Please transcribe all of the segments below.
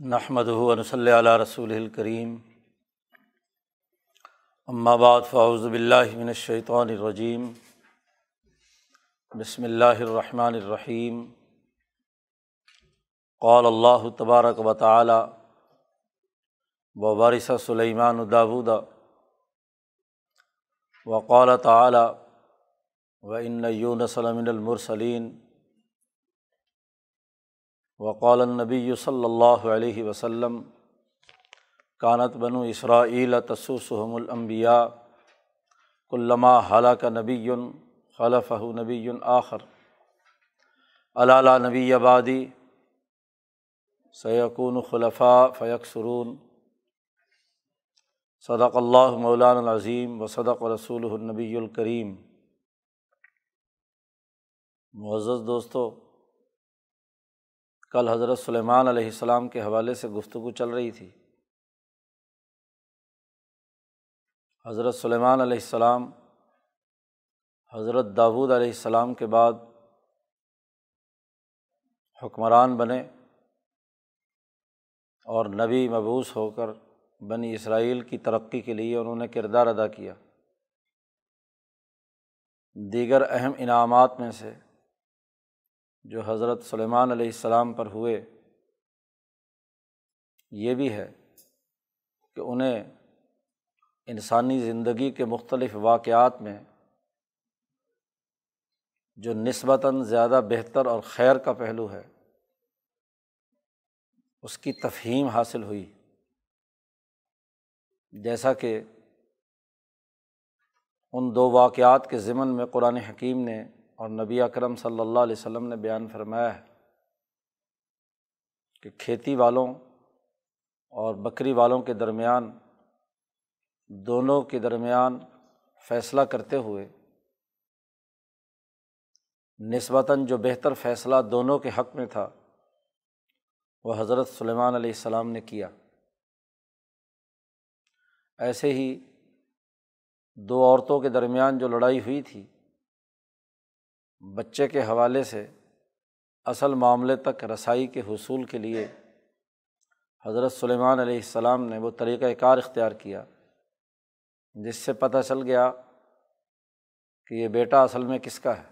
نحمد صلی علیہ رسول الکریم بعد فاؤز باللہ من الشیطان الرجیم بسم اللہ الرحمن الرحیم قال اللہ تبارک و تعالی و وارث سلیمان داود. وقال تعالی و ان یونس المرسلین وقال النبی صلی اللہ علیہ وسلم، کانت بنو اسرائیل تسوسحم الانبیاء علامہ حلق نبی خلف نبی آخر۔ علالہ نبی آبادی سیقون خلفاء فیق سرون صدق اللہ مولان العظیم و صدق رسول النبی الکریم۔ معزز دوستو کل حضرت سلیمان علیہ السلام کے حوالے سے گفتگو چل رہی تھی۔ حضرت سلیمان علیہ السلام، حضرت داود علیہ السلام کے بعد حکمران بنے اور نبی مبوس ہو کر بنی اسرائیل کی ترقی کے لیے انہوں نے کردار ادا کیا۔ دیگر اہم انعامات میں سے جو حضرت سلیمان علیہ السلام پر ہوئے، یہ بھی ہے کہ انہیں انسانی زندگی کے مختلف واقعات میں جو نسبتاً زیادہ بہتر اور خیر کا پہلو ہے، اس کی تفہیم حاصل ہوئی۔ جیسا کہ ان دو واقعات کے ضمن میں قرآن حکیم نے اور نبی اکرم صلی اللہ علیہ وسلم نے بیان فرمایا ہے کہ کھیتی والوں اور بکری والوں کے درمیان، دونوں کے درمیان فیصلہ کرتے ہوئے نسبتاً جو بہتر فیصلہ دونوں کے حق میں تھا، وہ حضرت سلیمان علیہ السلام نے کیا۔ ایسے ہی دو عورتوں کے درمیان جو لڑائی ہوئی تھی بچے کے حوالے سے اصل معاملے تک رسائی کے حصول کے لیے حضرت سلیمان علیہ السلام نے وہ طریقۂ کار اختیار کیا، جس سے پتہ چل گیا کہ یہ بیٹا اصل میں کس کا ہے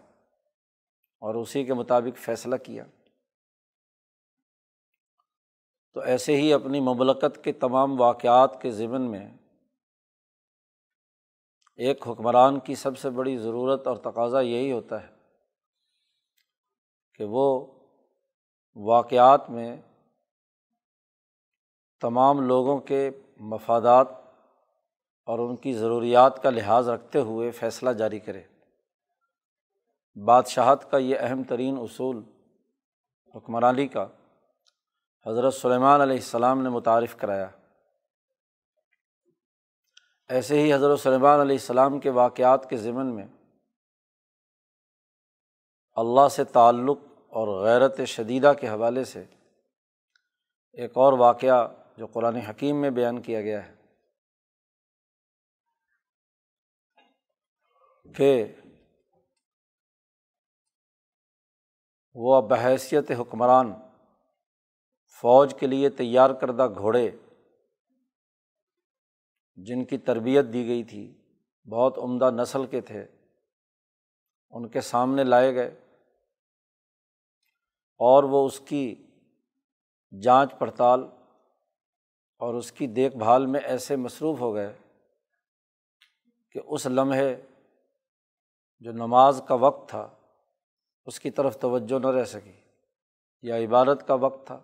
اور اسی کے مطابق فیصلہ کیا۔ تو ایسے ہی اپنی مملکت کے تمام واقعات کے ذمن میں ایک حکمران کی سب سے بڑی ضرورت اور تقاضا یہی ہوتا ہے کہ وہ واقعات میں تمام لوگوں کے مفادات اور ان کی ضروریات کا لحاظ رکھتے ہوئے فیصلہ جاری کرے۔ بادشاہت کا یہ اہم ترین اصول حکمرانی کا حضرت سلیمان علیہ السلام نے متعارف کرایا۔ ایسے ہی حضرت سلیمان علیہ السلام کے واقعات کے ضمن میں اللہ سے تعلق اور غیرت شدیدہ کے حوالے سے ایک اور واقعہ جو قرآن حکیم میں بیان کیا گیا ہے کہ وہ بحیثیت حکمران فوج کے لیے تیار کردہ گھوڑے جن کی تربیت دی گئی تھی، بہت عمدہ نسل کے تھے، ان کے سامنے لائے گئے۔ اور وہ اس کی جانچ پڑتال اور اس کی دیکھ بھال میں ایسے مصروف ہو گئے کہ اس لمحے جو نماز کا وقت تھا، اس کی طرف توجہ نہ رہ سکی یا عبادت کا وقت تھا۔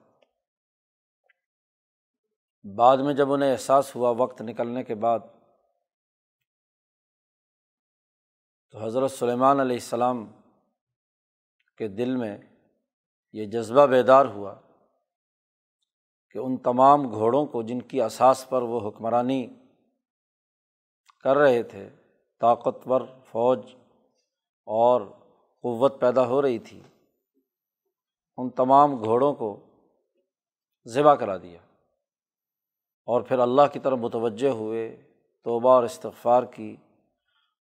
بعد میں جب انہیں احساس ہوا وقت نکلنے کے بعد، تو حضرت سلیمان علیہ السلام کے دل میں یہ جذبہ بیدار ہوا کہ ان تمام گھوڑوں کو جن کی اساس پر وہ حکمرانی کر رہے تھے، طاقتور فوج اور قوت پیدا ہو رہی تھی، ان تمام گھوڑوں کو ذبح کرا دیا اور پھر اللہ کی طرف متوجہ ہوئے، توبہ اور استغفار کی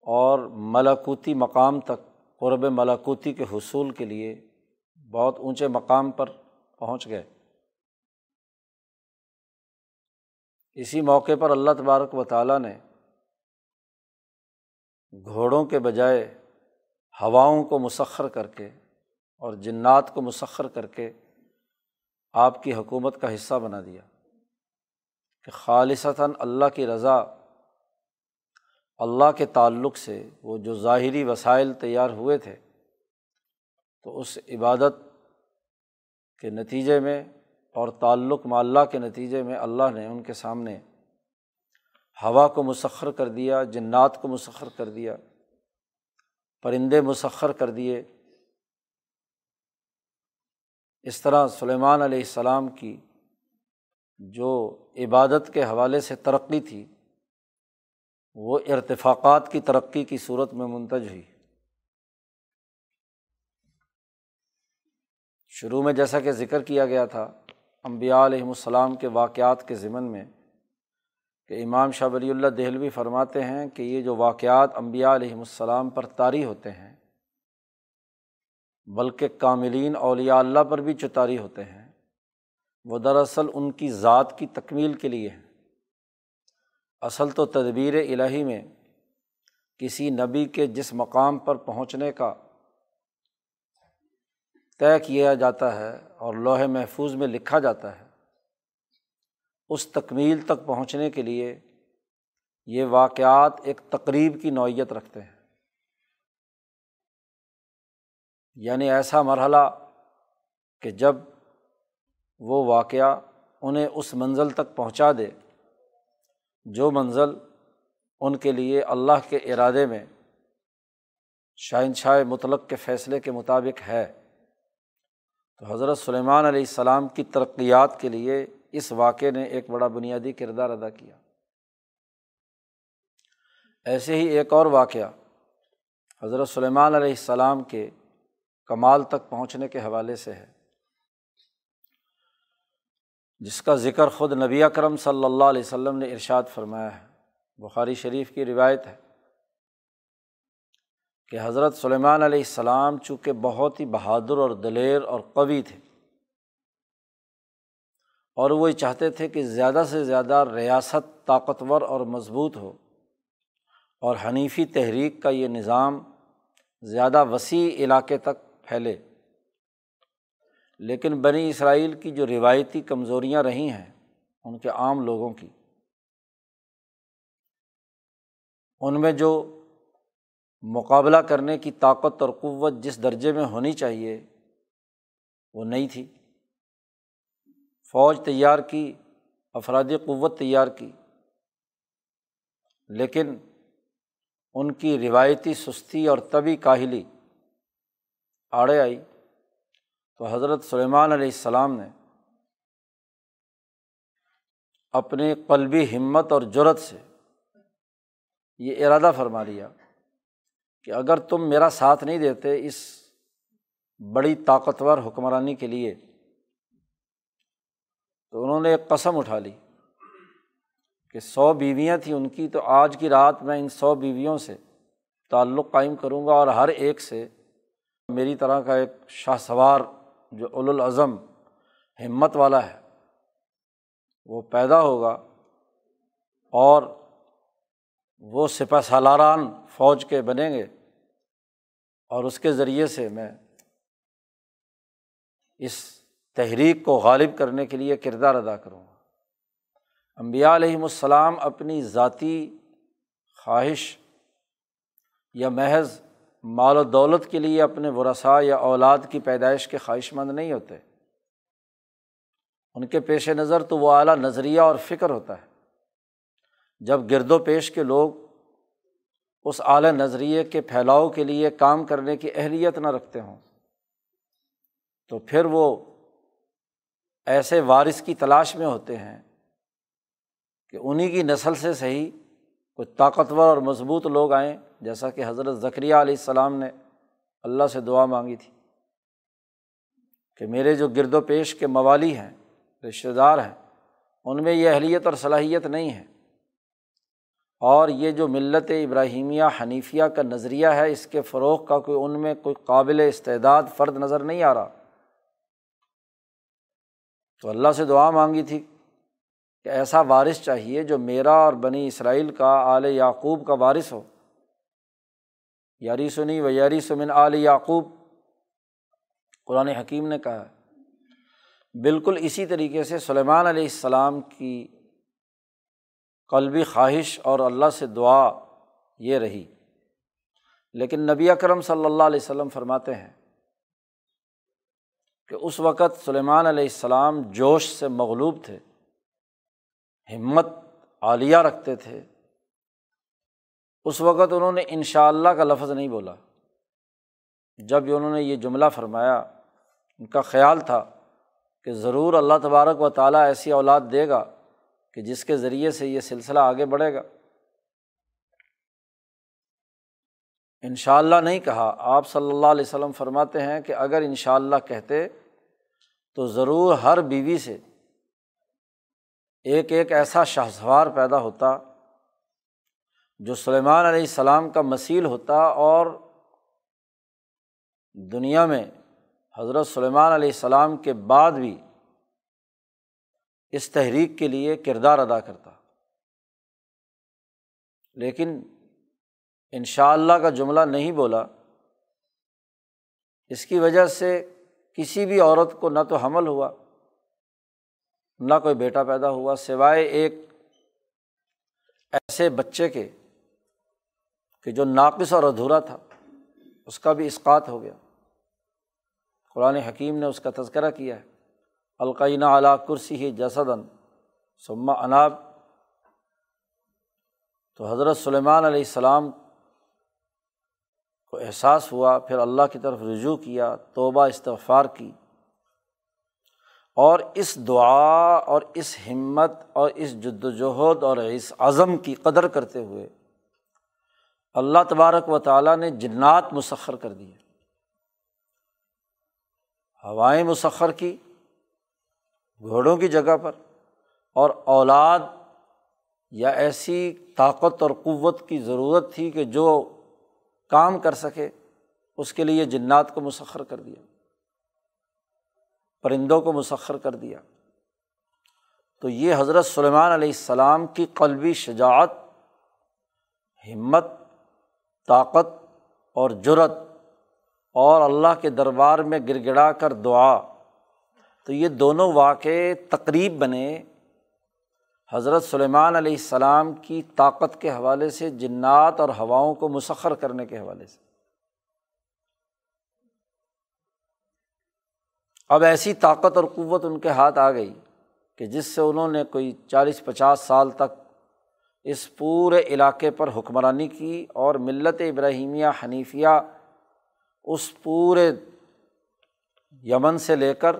اور ملاکوتی مقام تک، قرب ملاکوتی کے حصول کے لیے بہت اونچے مقام پر پہنچ گئے۔ اسی موقع پر اللہ تبارک و تعالیٰ نے گھوڑوں کے بجائے ہواؤں کو مسخر کر کے اور جنات کو مسخر کر کے آپ کی حکومت کا حصہ بنا دیا کہ خالصتاً اللہ کی رضا، اللہ کے تعلق سے وہ جو ظاہری وسائل تیار ہوئے تھے تو اس عبادت کے نتیجے میں اور تعلق معلّہ کے نتیجے میں اللہ نے ان کے سامنے ہوا کو مسخر کر دیا، جنات کو مسخر کر دیا، پرندے مسخر کر دیے۔ اس طرح سلیمان علیہ السلام کی جو عبادت کے حوالے سے ترقی تھی، وہ ارتفاقات کی ترقی کی صورت میں منتج ہوئی۔ شروع میں جیسا کہ ذکر کیا گیا تھا امبیا علیہم السلام کے واقعات کے ضمن میں، کہ امام شاہ ولی اللہ دہلوی فرماتے ہیں کہ یہ جو واقعات امبیا علیہم السلام پر طاری ہوتے ہیں، بلکہ کاملین اولیاء اللہ پر بھی چتاری ہوتے ہیں، وہ دراصل ان کی ذات کی تکمیل کے لیے ہیں۔ اصل تو تدبیر الہی میں کسی نبی کے جس مقام پر پہنچنے کا طے کیا جاتا ہے اور لوہے محفوظ میں لکھا جاتا ہے، اس تکمیل تک پہنچنے کے لیے یہ واقعات ایک تقریب کی نوعیت رکھتے ہیں۔ یعنی ایسا مرحلہ کہ جب وہ واقعہ انہیں اس منزل تک پہنچا دے جو منزل ان کے لیے اللہ کے ارادے میں شہنشاہ مطلق کے فیصلے کے مطابق ہے۔ تو حضرت سلیمان علیہ السلام کی ترقیات کے لیے اس واقعے نے ایک بڑا بنیادی کردار ادا کیا۔ ایسے ہی ایک اور واقعہ حضرت سلیمان علیہ السلام کے کمال تک پہنچنے کے حوالے سے ہے، جس کا ذکر خود نبی اکرم صلی اللہ علیہ وسلم نے ارشاد فرمایا ہے۔ بخاری شریف کی روایت ہے۔ کہ حضرت سلیمان علیہ السلام چونکہ بہت ہی بہادر اور دلیر اور قوی تھے، اور وہ یہ چاہتے تھے کہ زیادہ سے زیادہ ریاست طاقتور اور مضبوط ہو، اور حنیفی تحریک کا یہ نظام زیادہ وسیع علاقے تک پھیلے۔ لیکن بنی اسرائیل کی جو روایتی کمزوریاں رہی ہیں ان کے عام لوگوں کی، ان میں جو مقابلہ کرنے کی طاقت اور قوت جس درجے میں ہونی چاہیے، وہ نہیں تھی۔ فوج تیار کی، افرادی قوت تیار کی، لیکن ان کی روایتی سستی اور طبی کاہلی آڑے آئی۔ تو حضرت سلیمان علیہ السلام نے اپنے قلبی ہمت اور جرت سے یہ ارادہ فرما لیا۔ کہ اگر تم میرا ساتھ نہیں دیتے اس بڑی طاقتور حکمرانی کے لیے، تو انہوں نے ایک قسم اٹھا لی کہ سو بیویاں تھیں ان کی، تو آج کی رات میں ان سو بیویوں سے تعلق قائم کروں گا اور ہر ایک سے میری طرح کا ایک شاہ سوار جو الازم ہمت والا ہے، وہ پیدا ہوگا اور وہ سپہ سالاران فوج کے بنیں گے۔ اور اس کے ذریعے سے میں اس تحریک کو غالب کرنے کے لیے کردار ادا کروں گا۔ امبیا علیہم السلام اپنی ذاتی خواہش یا محض مال و دولت کے لیے اپنے ورثاء یا اولاد کی پیدائش کے خواہش مند نہیں ہوتے۔ ان کے پیش نظر تو وہ اعلیٰ نظریہ اور فکر ہوتا ہے۔ جب گرد و پیش کے لوگ اس اعلیٰ نظریے کے پھیلاؤ کے لیے کام کرنے کی اہلیت نہ رکھتے ہوں۔ تو پھر وہ ایسے وارث کی تلاش میں ہوتے ہیں کہ انہیں کی نسل سے صحیح کوئی طاقتور اور مضبوط لوگ آئیں، جیسا کہ حضرت ذکریہ علیہ السلام نے اللہ سے دعا مانگی تھی کہ میرے جو گرد و پیش کے موالی ہیں، رشتہ دار ہیں، ان میں یہ اہلیت اور صلاحیت نہیں ہے۔ اور یہ جو ملت ابراہیمیہ حنیفیہ کا نظریہ ہے، اس کے فروغ کا کوئی ان میں کوئی قابل استعداد فرد نظر نہیں آ رہا۔ تو اللہ سے دعا مانگی تھی کہ ایسا وارث چاہیے جو میرا اور بنی اسرائیل کا آل یعقوب کا وارث ہو۔ یاری سنی و یاری سمن آل یعقوب۔ قرآن حکیم نے کہا بالکل اسی طریقے سے سلیمان علیہ السلام کی قلبی خواہش اور اللہ سے دعا یہ رہی۔ لیکن نبی اکرم صلی اللہ علیہ وسلم فرماتے ہیں کہ اس وقت سلیمان علیہ السلام جوش سے مغلوب تھے، ہمت عالیہ رکھتے تھے۔ اس وقت انہوں نے ان شاء اللہ کا لفظ نہیں بولا۔ جب انہوں نے یہ جملہ فرمایا، ان کا خیال تھا کہ ضرور اللہ تبارک و تعالیٰ ایسی اولاد دے گا کہ جس کے ذریعے سے یہ سلسلہ آگے بڑھے گا۔ ان شاء اللہ نہیں کہا، آپ صلی اللہ علیہ وسلم فرماتے ہیں کہ اگر ان شاء اللہ کہتے تو ضرور ہر بیوی سے ایک ایک ایسا شاہ سوار پیدا ہوتا جو سلیمان علیہ السلام کا مسیل ہوتا اور دنیا میں حضرت سلیمان علیہ السلام کے بعد بھی اس تحریک کے لیے کردار ادا کرتا۔ لیکن ان شاء اللہ کا جملہ نہیں بولا۔ اس کی وجہ سے کسی بھی عورت کو نہ تو حمل ہوا، نہ کوئی بیٹا پیدا ہوا، سوائے ایک ایسے بچے کے، کہ جو ناقص اور ادھورا تھا، اس کا بھی اسقات ہو گیا۔ قرآن حکیم نے اس کا تذکرہ کیا ہے۔ القینہ علا کرسی ہی جسدن سما اناب۔ تو حضرت سلیمان علیہ السلام کو احساس ہوا، پھر اللہ کی طرف رجوع کیا، توبہ استغفار کی۔ اور اس دعا اور اس ہمت اور اس جد وجہد اور اس عزم کی قدر کرتے ہوئے اللہ تبارک و تعالیٰ نے جنات مسخر کر دیے۔ ہوائیں مسخر کی گھوڑوں کی جگہ پر اور اولاد یا ایسی طاقت اور قوت کی ضرورت تھی کہ جو کام کر سکے، اس کے لیے جنات کو مسخر کر دیا، پرندوں کو مسخر کر دیا۔ تو یہ حضرت سلیمان علیہ السلام کی قلبی شجاعت، ہمت، طاقت اور جرت اور اللہ کے دربار میں گر گڑا کر دعا۔ تو یہ دونوں واقع تقریب بنے حضرت سلیمان علیہ السلام کی طاقت کے حوالے سے، جنات اور ہواؤں کو مسخر کرنے کے حوالے سے۔ اب ایسی طاقت اور قوت ان کے ہاتھ آ گئی کہ جس سے انہوں نے کوئی چالیس پچاس سال تک اس پورے علاقے پر حکمرانی کی اور ملت ابراہیمیہ حنیفیہ اس پورے یمن سے لے کر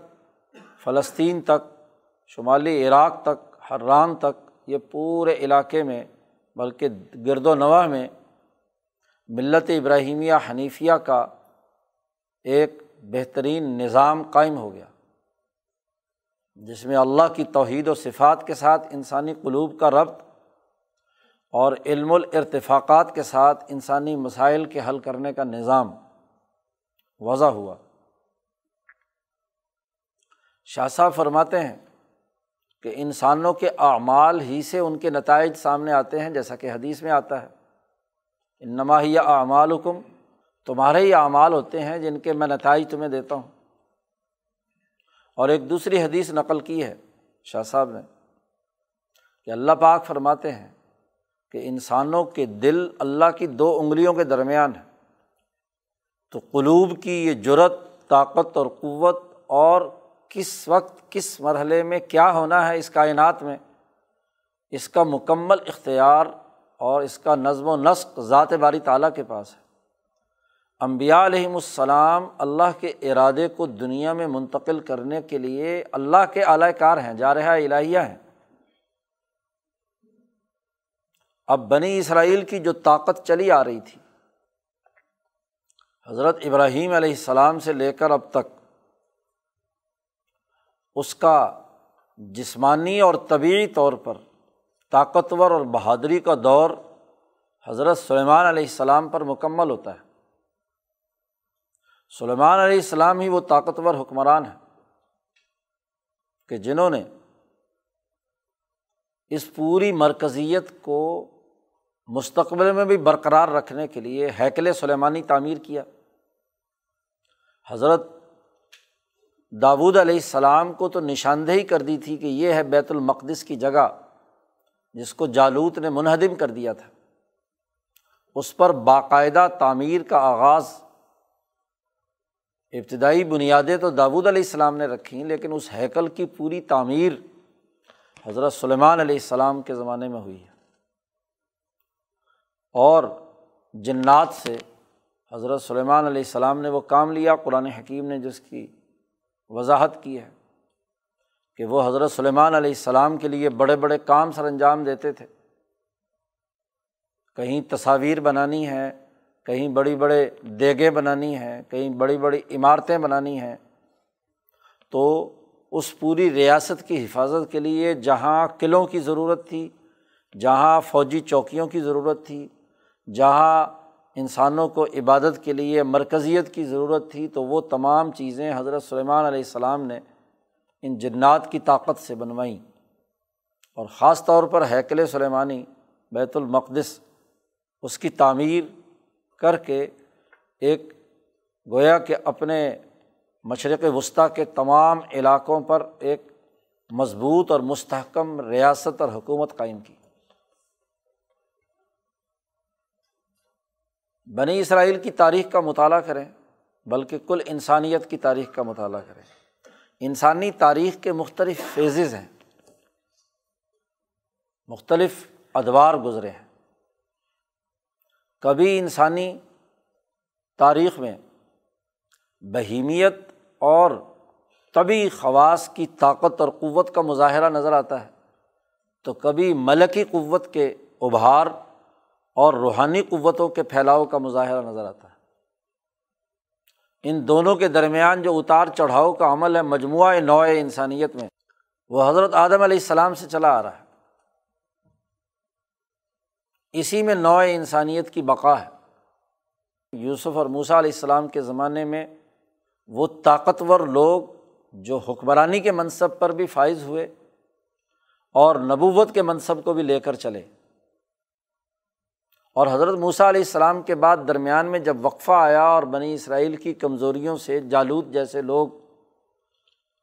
فلسطین تک، شمالی عراق تک، حران تک، یہ پورے علاقے میں، بلکہ گرد و نواح میں، ملت ابراہیمیہ حنیفیہ کا ایک بہترین نظام قائم ہو گیا، جس میں اللہ کی توحید و صفات کے ساتھ انسانی قلوب کا ربط اور علم الارتفاقات کے ساتھ انسانی مسائل کے حل کرنے کا نظام وضع ہوا۔ شاہ صاحب فرماتے ہیں کہ انسانوں کے اعمال ہی سے ان کے نتائج سامنے آتے ہیں، جیسا کہ حدیث میں آتا ہے۔ انما ہی اعمال حکم تمہارے ہی اعمال ہوتے ہیں جن کے میں نتائج تمہیں دیتا ہوں۔ اور ایک دوسری حدیث نقل کی ہے شاہ صاحب نے، کہ اللہ پاک فرماتے ہیں کہ انسانوں کے دل اللہ کی دو انگلیوں کے درمیان ہے تو قلوب کی یہ جرت طاقت اور قوت اور کس وقت کس مرحلے میں کیا ہونا ہے اس کائنات میں، اس کا مکمل اختیار اور اس کا نظم و نسق ذات باری تعالیٰ کے پاس ہے۔ امبیا علیہم السلام اللہ کے ارادے کو دنیا میں منتقل کرنے کے لیے اللہ کے اعلی کار ہیں جارحہ الہیہ ہیں۔ اب بنی اسرائیل کی جو طاقت چلی آ رہی تھی، حضرت ابراہیم علیہ السلام سے لے کر اب تک اس کا جسمانی اور طبعی طور پر طاقتور اور بہادری کا دور حضرت سلیمان علیہ السلام پر مکمل ہوتا ہے۔ سلیمان علیہ السلام ہی وہ طاقتور حکمران ہیں کہ جنہوں نے اس پوری مرکزیت کو مستقبل میں بھی برقرار رکھنے کے لیے ہیکل سلیمانی تعمیر کیا۔ حضرت داود علیہ السلام کو تو نشاندہی کر دی تھی کہ یہ ہے بیت المقدس کی جگہ جس کو جالوت نے منہدم کر دیا تھا۔ اس پر باقاعدہ تعمیر کا آغاز، ابتدائی بنیادیں تو داود علیہ السلام نے رکھیں لیکن اس ہیکل کی پوری تعمیر حضرت سلیمان علیہ السلام کے زمانے میں ہوئی ہے۔ اور جنات سے حضرت سلیمان علیہ السلام نے وہ کام لیا، قرآن حکیم نے جس کی وضاحت کی ہے کہ وہ حضرت سلیمان علیہ السلام کے لیے بڑے بڑے کام سر انجام دیتے تھے۔ کہیں تصاویر بنانی ہے، کہیں بڑی بڑے دیگیں بنانی ہیں، کہیں بڑی بڑی عمارتیں بنانی ہیں۔ تو اس پوری ریاست کی حفاظت کے لیے جہاں قلعوں کی ضرورت تھی، جہاں فوجی چوکیوں کی ضرورت تھی، جہاں انسانوں کو عبادت کے لیے مرکزیت کی ضرورت تھی تو وہ تمام چیزیں حضرت سلیمان علیہ السلام نے ان جنات کی طاقت سے بنوائیں۔ اور خاص طور پر ہیکل سلیمانی بیت المقدس، اس کی تعمیر کر کے ایک گویا کہ اپنے مشرق وسطیٰ کے تمام علاقوں پر ایک مضبوط اور مستحکم ریاست اور حکومت قائم کی۔ بنی اسرائیل کی تاریخ کا مطالعہ کریں، بلکہ کل انسانیت کی تاریخ کا مطالعہ کریں۔ انسانی تاریخ کے مختلف فیزز ہیں۔ مختلف ادوار گزرے ہیں۔ کبھی انسانی تاریخ میں بہیمیت اور طبی خواص کی طاقت اور قوت کا مظاہرہ نظر آتا ہے، تو کبھی ملکی قوت کے ابھار اور روحانی قوتوں کے پھیلاؤ کا مظاہرہ نظر آتا ہے۔ ان دونوں کے درمیان جو اتار چڑھاؤ کا عمل ہے، مجموعہ نوع انسانیت میں، وہ حضرت آدم علیہ السلام سے چلا آ رہا ہے۔ اسی میں نوع انسانیت کی بقا ہے۔ یوسف اور موسا علیہ السلام کے زمانے میں وہ طاقتور لوگ جو حکمرانی کے منصب پر بھی فائز ہوئے اور نبوت کے منصب کو بھی لے کر چلے۔ اور حضرت موسیٰ علیہ السلام کے بعد درمیان میں جب وقفہ آیا اور بنی اسرائیل کی کمزوریوں سے جالود جیسے لوگ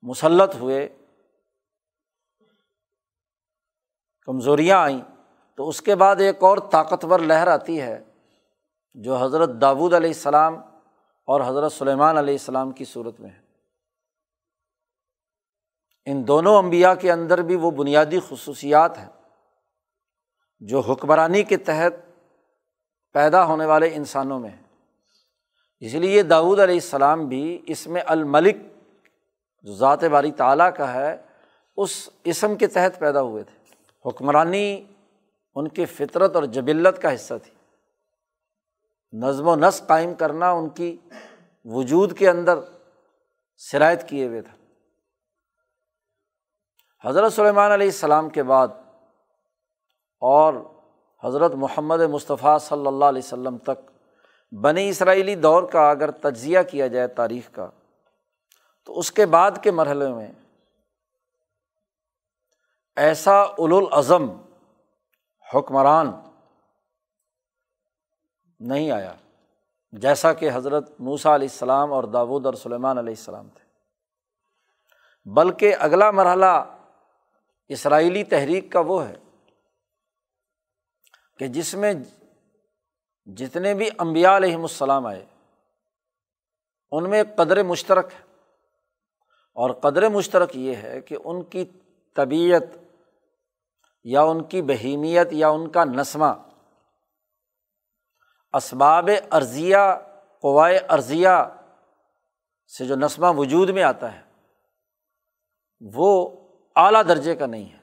مسلط ہوئے، کمزوریاں آئیں، تو اس کے بعد ایک اور طاقتور لہر آتی ہے جو حضرت داود علیہ السلام اور حضرت سلیمان علیہ السلام کی صورت میں ہے۔ ان دونوں امبیا کے اندر بھی وہ بنیادی خصوصیات ہیں جو حکمرانی کے تحت پیدا ہونے والے انسانوں میں۔ اس لیے داود علیہ السلام بھی اس میں الملک جو ذات باری تعلیٰ کا ہے، اس اسم کے تحت پیدا ہوئے تھے۔ حکمرانی ان کی فطرت اور جبلت کا حصہ تھی۔ نظم و نسق قائم کرنا ان کی وجود کے اندر شرائط کیے ہوئے تھے حضرت سلیمان علیہ السلام کے بعد اور حضرت محمد مصطفیٰ صلی اللہ علیہ وسلم تک بنی اسرائیلی دور کا اگر تجزیہ کیا جائے تاریخ کا، تو اس کے بعد کے مرحلے میں ایسا الازم حکمران نہیں آیا جیسا کہ حضرت موسیٰ علیہ السلام اور داود اور سلیمان علیہ السلام تھے۔ بلکہ اگلا مرحلہ اسرائیلی تحریک کا وہ ہے۔ کہ جس میں جتنے بھی امبیا علیہم السلام آئے، ان میں ایک قدر مشترک ہے۔ اور قدر مشترک یہ ہے کہ ان کی طبیعت یا ان کی بہیمیت یا ان کا نسمہ اسباب عرضیہ قوائے عرضیہ سے جو نسمہ وجود میں آتا ہے، وہ اعلیٰ درجے کا نہیں ہے۔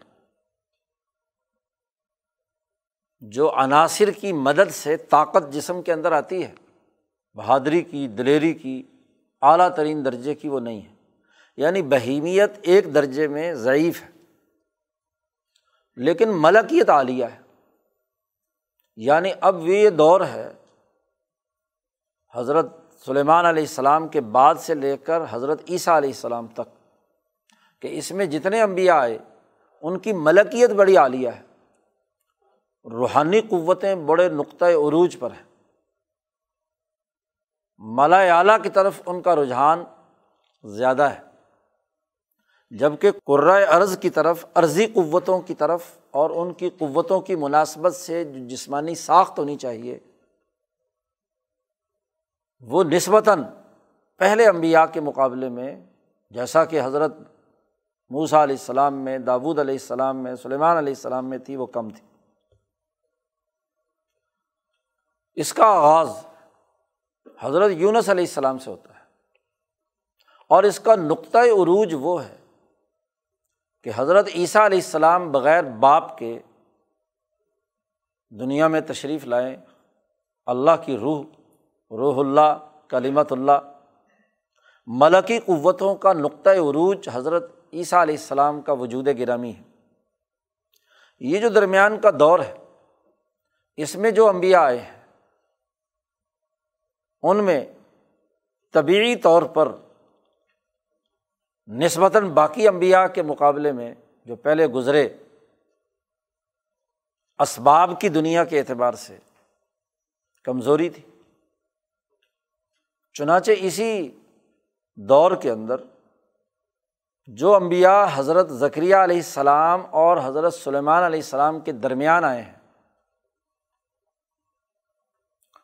جو عناصر کی مدد سے طاقت جسم کے اندر آتی ہے، بہادری کی، دلیری کی، اعلیٰ ترین درجے کی وہ نہیں ہے۔ یعنی بہیمیت ایک درجے میں ضعیف ہے۔ لیکن ملکیت عالیہ ہے۔ یعنی اب یہ دور ہے، حضرت سلیمان علیہ السلام کے بعد سے لے کر حضرت عیسیٰ علیہ السلام تک، کہ اس میں جتنے انبیاء آئے، ان کی ملکیت بڑی عالیہ ہے۔ روحانی قوتیں بڑے نقطۂ عروج پر ہیں۔ ملا اعلیٰ کی طرف ان کا رجحان زیادہ ہے جبکہ قرۂۂ ارض کی طرف، عرضی قوتوں کی طرف اور ان کی قوتوں کی مناسبت سے جو جسمانی ساخت ہونی چاہیے۔ وہ نسبتاً پہلے امبیا کے مقابلے میں، جیسا کہ حضرت موسا علیہ السلام میں داود علیہ السلام میں، سلیمان علیہ السلام میں تھی، وہ کم تھی۔ اس کا آغاز حضرت یونس علیہ السلام سے ہوتا ہے۔ اور اس کا نقطۂ عروج وہ ہے کہ حضرت عیسیٰ علیہ السلام بغیر باپ کے دنیا میں تشریف لائیں اللہ کی روح روح اللہ کلیمت اللہ، ملکی قوتوں کا نقطۂ عروج حضرت عیسیٰ علیہ السلام کا وجود گرامی ہے۔ یہ جو درمیان کا دور ہے، اس میں جو انبیاء آئے ہیں ان میں طبعی طور پر نسبتاً باقی امبیا کے مقابلے میں جو پہلے گزرے اسباب کی دنیا کے اعتبار سے کمزوری تھی۔ چنانچہ اسی دور کے اندر جو امبیا حضرت ذکریہ علیہ السلام اور حضرت سلیمان علیہ السلام کے درمیان آئے ہیں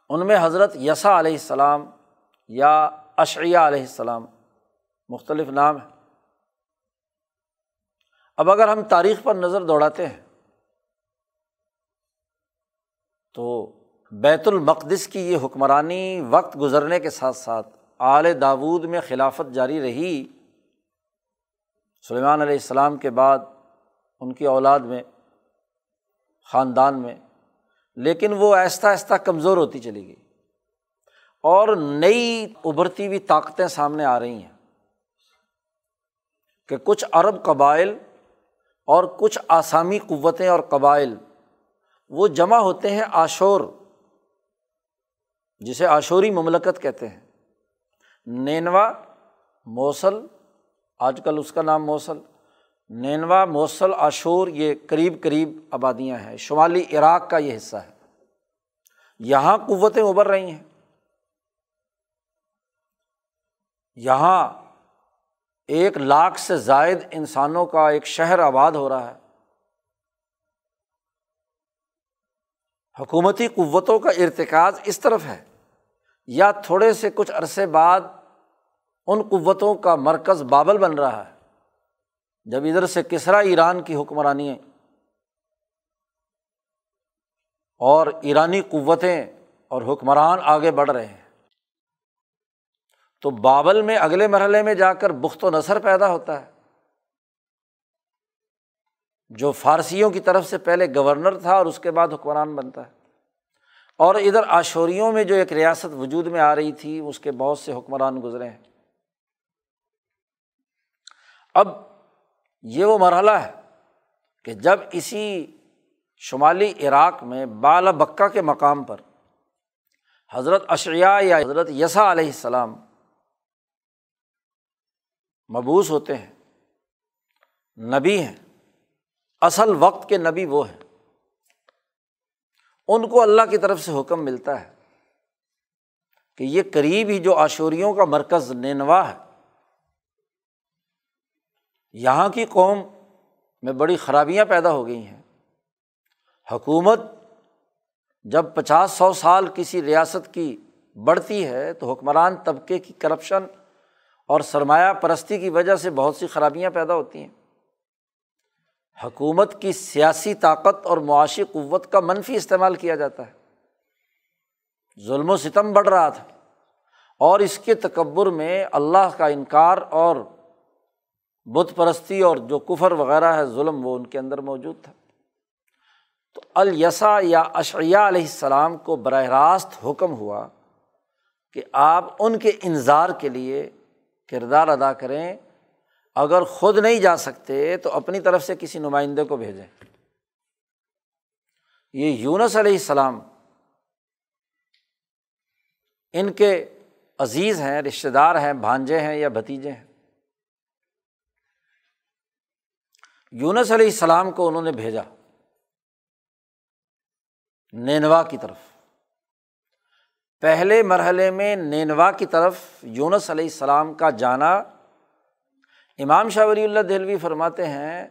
ان میں حضرت یسا علیہ السلام یا اشعیہ علیہ السلام مختلف نام ہے اب اگر ہم تاریخ پر نظر دوڑاتے ہیں، تو بیت المقدس کی یہ حکمرانی وقت گزرنے کے ساتھ ساتھ اعلی داود میں خلافت جاری رہی۔ سلیمان علیہ السلام کے بعد ان کی اولاد میں، خاندان میں لیکن وہ آہستہ آہستہ کمزور ہوتی چلی گئی۔ اور نئی ابھرتی ہوئی طاقتیں سامنے آ رہی ہیں کہ کچھ عرب قبائل اور کچھ آسامی قوتیں اور قبائل وہ جمع ہوتے ہیں آشور، جسے آشوری مملکت کہتے ہیں۔ نینوا، موصل، آج کل اس کا نام موصل۔ نینوا موصل آشور یہ قریب قریب آبادیاں ہیں۔ شمالی عراق کا یہ حصہ ہے۔ یہاں قوتیں ابھر رہی ہیں۔ یہاں ایک لاکھ سے زائد انسانوں کا ایک شہر آباد ہو رہا ہے۔ حکومتی قوتوں کا ارتکاز اس طرف ہے۔ یا تھوڑے سے کچھ عرصے بعد ان قوتوں کا مرکز بابل بن رہا ہے۔ جب ادھر سے کسرا ایران کی حکمرانی اور ایرانی قوتیں اور حکمران آگے بڑھ رہے ہیں، تو بابل میں اگلے مرحلے میں جا کر بخت و نثر پیدا ہوتا ہے۔ جو فارسیوں کی طرف سے پہلے گورنر تھا اور اس کے بعد حکمران بنتا ہے۔ اور ادھر آشوریوں میں جو ایک ریاست وجود میں آ رہی تھی، اس کے بہت سے حکمران گزرے ہیں۔ اب یہ وہ مرحلہ ہے کہ جب اسی شمالی عراق میں بالا بکا کے مقام پر حضرت اشعیا یا حضرت یسا علیہ السلام مبوس ہوتے ہیں، نبی ہیں، اصل وقت کے نبی وہ ہیں، ان کو اللہ کی طرف سے حکم ملتا ہے کہ یہ قریب ہی جو آشوریوں کا مرکز نینوا ہے یہاں کی قوم میں بڑی خرابیاں پیدا ہو گئی ہیں۔ حکومت جب پچاس سو سال کسی ریاست کی بڑھتی ہے تو حکمران طبقے کی کرپشن اور سرمایہ پرستی کی وجہ سے بہت سی خرابیاں پیدا ہوتی ہیں۔ حکومت کی سیاسی طاقت اور معاشی قوت کا منفی استعمال کیا جاتا ہے۔ ظلم و ستم بڑھ رہا تھا اور اس کے تکبر میں اللہ کا انکار اور بت پرستی اور جو کفر وغیرہ ہے، ظلم وہ ان کے اندر موجود تھا۔ تو الیسا یا اشعیہ علیہ السلام کو براہ راست حکم ہوا کہ آپ ان کے انظار کے لیے کردار ادا کریں۔ اگر خود نہیں جا سکتے تو اپنی طرف سے کسی نمائندے کو بھیجیں۔ یہ یونس علیہ السلام ان کے عزیز ہیں رشتے دار ہیں، بھانجے ہیں یا بھتیجے ہیں۔ یونس علیہ السلام کو انہوں نے بھیجا نینوا کی طرف۔ پہلے مرحلے میں نینوا کی طرف یونس علیہ السلام کا جانا۔ امام شاہ ولی اللہ دہلوی فرماتے ہیں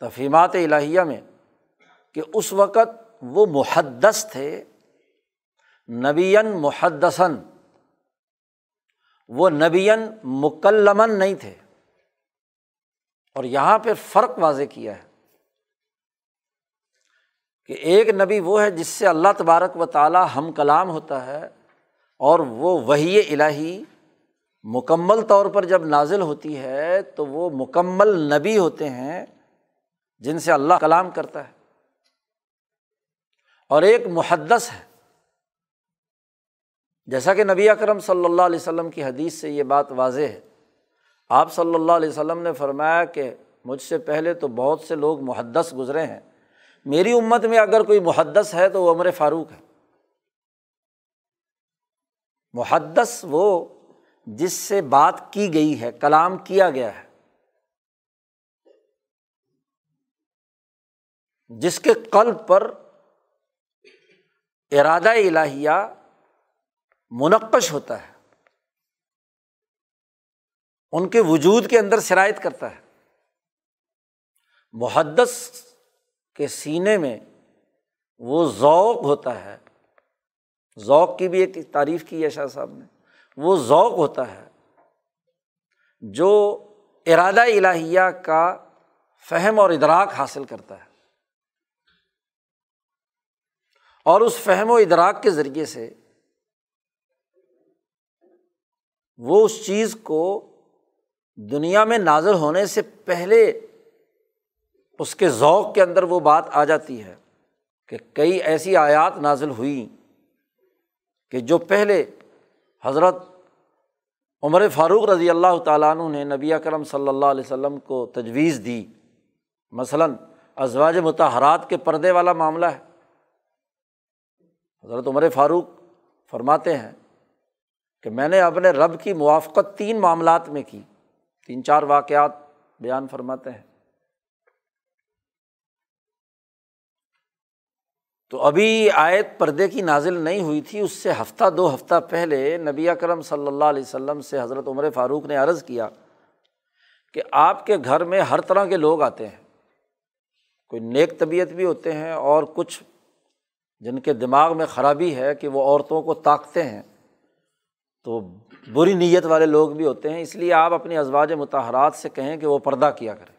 تفہیمات الہیہ میں کہ اس وقت وہ محدث تھے نبین محدثن وہ نبین مکلمن نہیں تھے۔ اور یہاں پہ فرق واضح کیا ہے کہ ایک نبی وہ ہے جس سے اللہ تبارک و تعالیٰ ہم کلام ہوتا ہے اور وہ وہی الہی مکمل طور پر جب نازل ہوتی ہے تو وہ مکمل نبی ہوتے ہیں جن سے اللہ کلام کرتا ہے اور ایک محدث ہے جیسا کہ نبی اکرم صلی اللہ علیہ وسلم کی حدیث سے یہ بات واضح ہے آپ صلی اللہ علیہ وسلم نے فرمایا کہ مجھ سے پہلے تو بہت سے لوگ محدث گزرے ہیں۔ میری امت میں اگر کوئی محدث ہے تو وہ عمر فاروق ہے۔ محدث وہ جس سے بات کی گئی ہے، کلام کیا گیا ہے۔ جس کے قلب پر ارادہ الہیہ منقش ہوتا ہے۔ ان کے وجود کے اندر شرائط کرتا ہے۔ محدث کے سینے میں وہ ذوق ہوتا ہے۔ ذوق کی بھی ایک تعریف کی ہے شاہ صاحب نے۔ وہ ذوق ہوتا ہے جو ارادہ الہیہ کا فہم اور ادراک حاصل کرتا ہے۔ اور اس فہم و ادراک کے ذریعے سے وہ اس چیز کو دنیا میں نازل ہونے سے پہلے اس کے ذوق کے اندر وہ بات آ جاتی ہے کہ کئی ایسی آیات نازل ہوئی کہ جو پہلے حضرت عمر فاروق رضی اللہ تعالیٰ عنہ نے نبی کرم صلی اللہ علیہ وسلم کو تجویز دی۔ مثلاً ازواج متحرات کے پردے والا معاملہ ہے۔ حضرت عمر فاروق فرماتے ہیں کہ میں نے اپنے رب کی موافقت تین معاملات میں کی۔ تین چار واقعات بیان فرماتے ہیں۔ تو ابھی آیت پردے کی نازل نہیں ہوئی تھی، اس سے ہفتہ، دو ہفتہ پہلے نبی اکرم صلی اللہ علیہ وسلم سے حضرت عمر فاروق نے عرض کیا کہ آپ کے گھر میں ہر طرح کے لوگ آتے ہیں۔ کوئی نیک طبیعت بھی ہوتے ہیں اور کچھ جن کے دماغ میں خرابی ہے کہ وہ عورتوں کو طاقتے ہیں۔ تو بری نیت والے لوگ بھی ہوتے ہیں، اس لیے آپ اپنی ازواج متحرات سے کہیں کہ وہ پردہ کیا کریں۔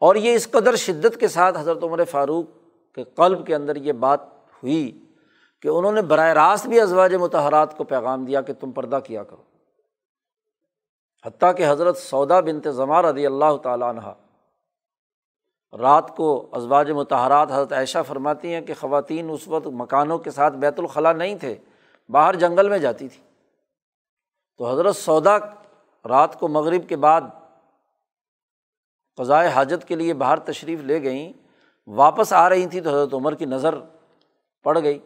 اور یہ اس قدر شدت کے ساتھ حضرت عمر فاروق کے قلب کے اندر یہ بات ہوئی کہ انہوں نے براہ راست بھی ازواج متحرات کو پیغام دیا کہ تم پردہ کیا کرو۔ حتیٰ کہ حضرت سودا بنت ضمار رضی اللہ تعالیٰ عنہ رات کو ازواج متحرات حضرت عائشہ فرماتی ہیں کہ خواتین اس وقت مکانوں کے ساتھ بیت الخلاء نہیں تھے۔ باہر جنگل میں جاتی تھی۔ تو حضرت سودا رات کو مغرب کے بعد قضائے حاجت کے لیے باہر تشریف لے گئیں، واپس آ رہی تھیں تو حضرت عمر کی نظر پڑ گئی۔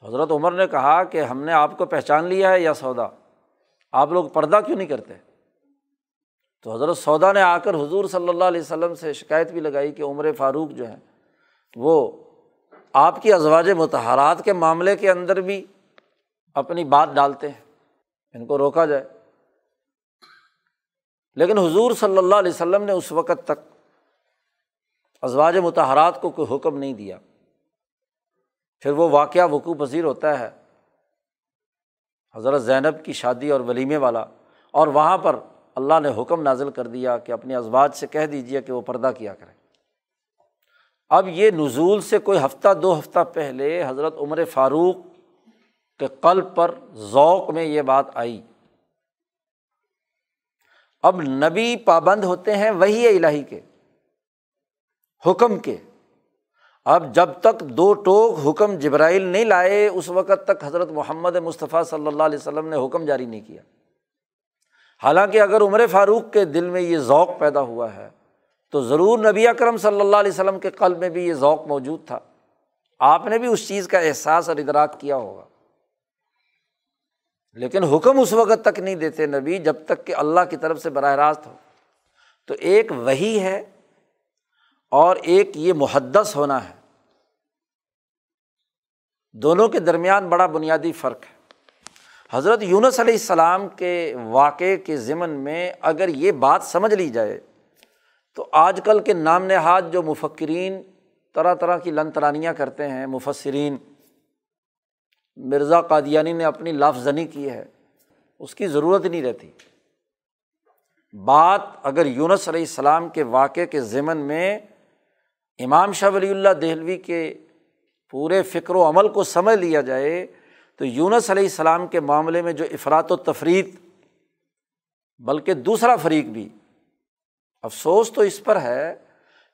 تو حضرت عمر نے کہا کہ ہم نے آپ کو پہچان لیا ہے یا سودا؟ آپ لوگ پردہ کیوں نہیں کرتے؟ تو حضرت سودا نے آ کر حضور صلی اللہ علیہ وسلم سے شکایت بھی لگائی کہ عمر فاروق جو ہے وہ آپ کی ازواج متحرات کے معاملے کے اندر بھی اپنی بات ڈالتے ہیں، ان کو روکا جائے۔ لیکن حضور صلی اللہ علیہ وسلم نے اس وقت تک ازواج متحرات کو کوئی حکم نہیں دیا۔ پھر وہ واقعہ وقوع پذیر ہوتا ہے۔ حضرت زینب کی شادی اور ولیمے والا، اور وہاں پر اللہ نے حکم نازل کر دیا کہ اپنے ازواج سے کہہ دیجیے کہ وہ پردہ کیا کریں۔ اب یہ نزول سے کوئی ہفتہ، دو ہفتہ پہلے حضرت عمر فاروق کے قلب پر ذوق میں یہ بات آئی۔ اب نبی پابند ہوتے ہیں وہی الہی کے، حکم کے۔ اب جب تک دو ٹوک حکم جبرائیل نہیں لائے، اس وقت تک حضرت محمد مصطفیٰ صلی اللہ علیہ وسلم نے حکم جاری نہیں کیا۔ حالانکہ اگر عمر فاروق کے دل میں یہ ذوق پیدا ہوا ہے تو ضرور نبی اکرم صلی اللہ علیہ وسلم کے قلب میں بھی یہ ذوق موجود تھا۔ آپ نے بھی اس چیز کا احساس اور ادراک کیا ہوگا۔ لیکن حکم اس وقت تک نہیں دیتے نبی جب تک کہ اللہ کی طرف سے براہ راست ہو۔ تو ایک وہی ہے اور ایک یہ محدث ہونا ہے۔ دونوں کے درمیان بڑا بنیادی فرق ہے۔ حضرت یونس علیہ السلام کے واقعے کے ضمن میں اگر یہ بات سمجھ لی جائے تو آج کل کے نام نہاد جو مفکرین طرح طرح کی لن ترانیاں کرتے ہیں، مفسرین، مرزا قادیانی نے اپنی لفظ زنی کی ہے، اس کی ضرورت نہیں رہتی۔ بات اگر یونس علیہ السلام کے واقعے کے ضمن میں امام شاہ ولی اللہ دہلوی کے پورے فکر و عمل کو سمجھ لیا جائے، تو یونس علیہ السلام کے معاملے میں جو افراد و تفریح بلکہ دوسرا فریق بھی افسوس تو اس پر ہے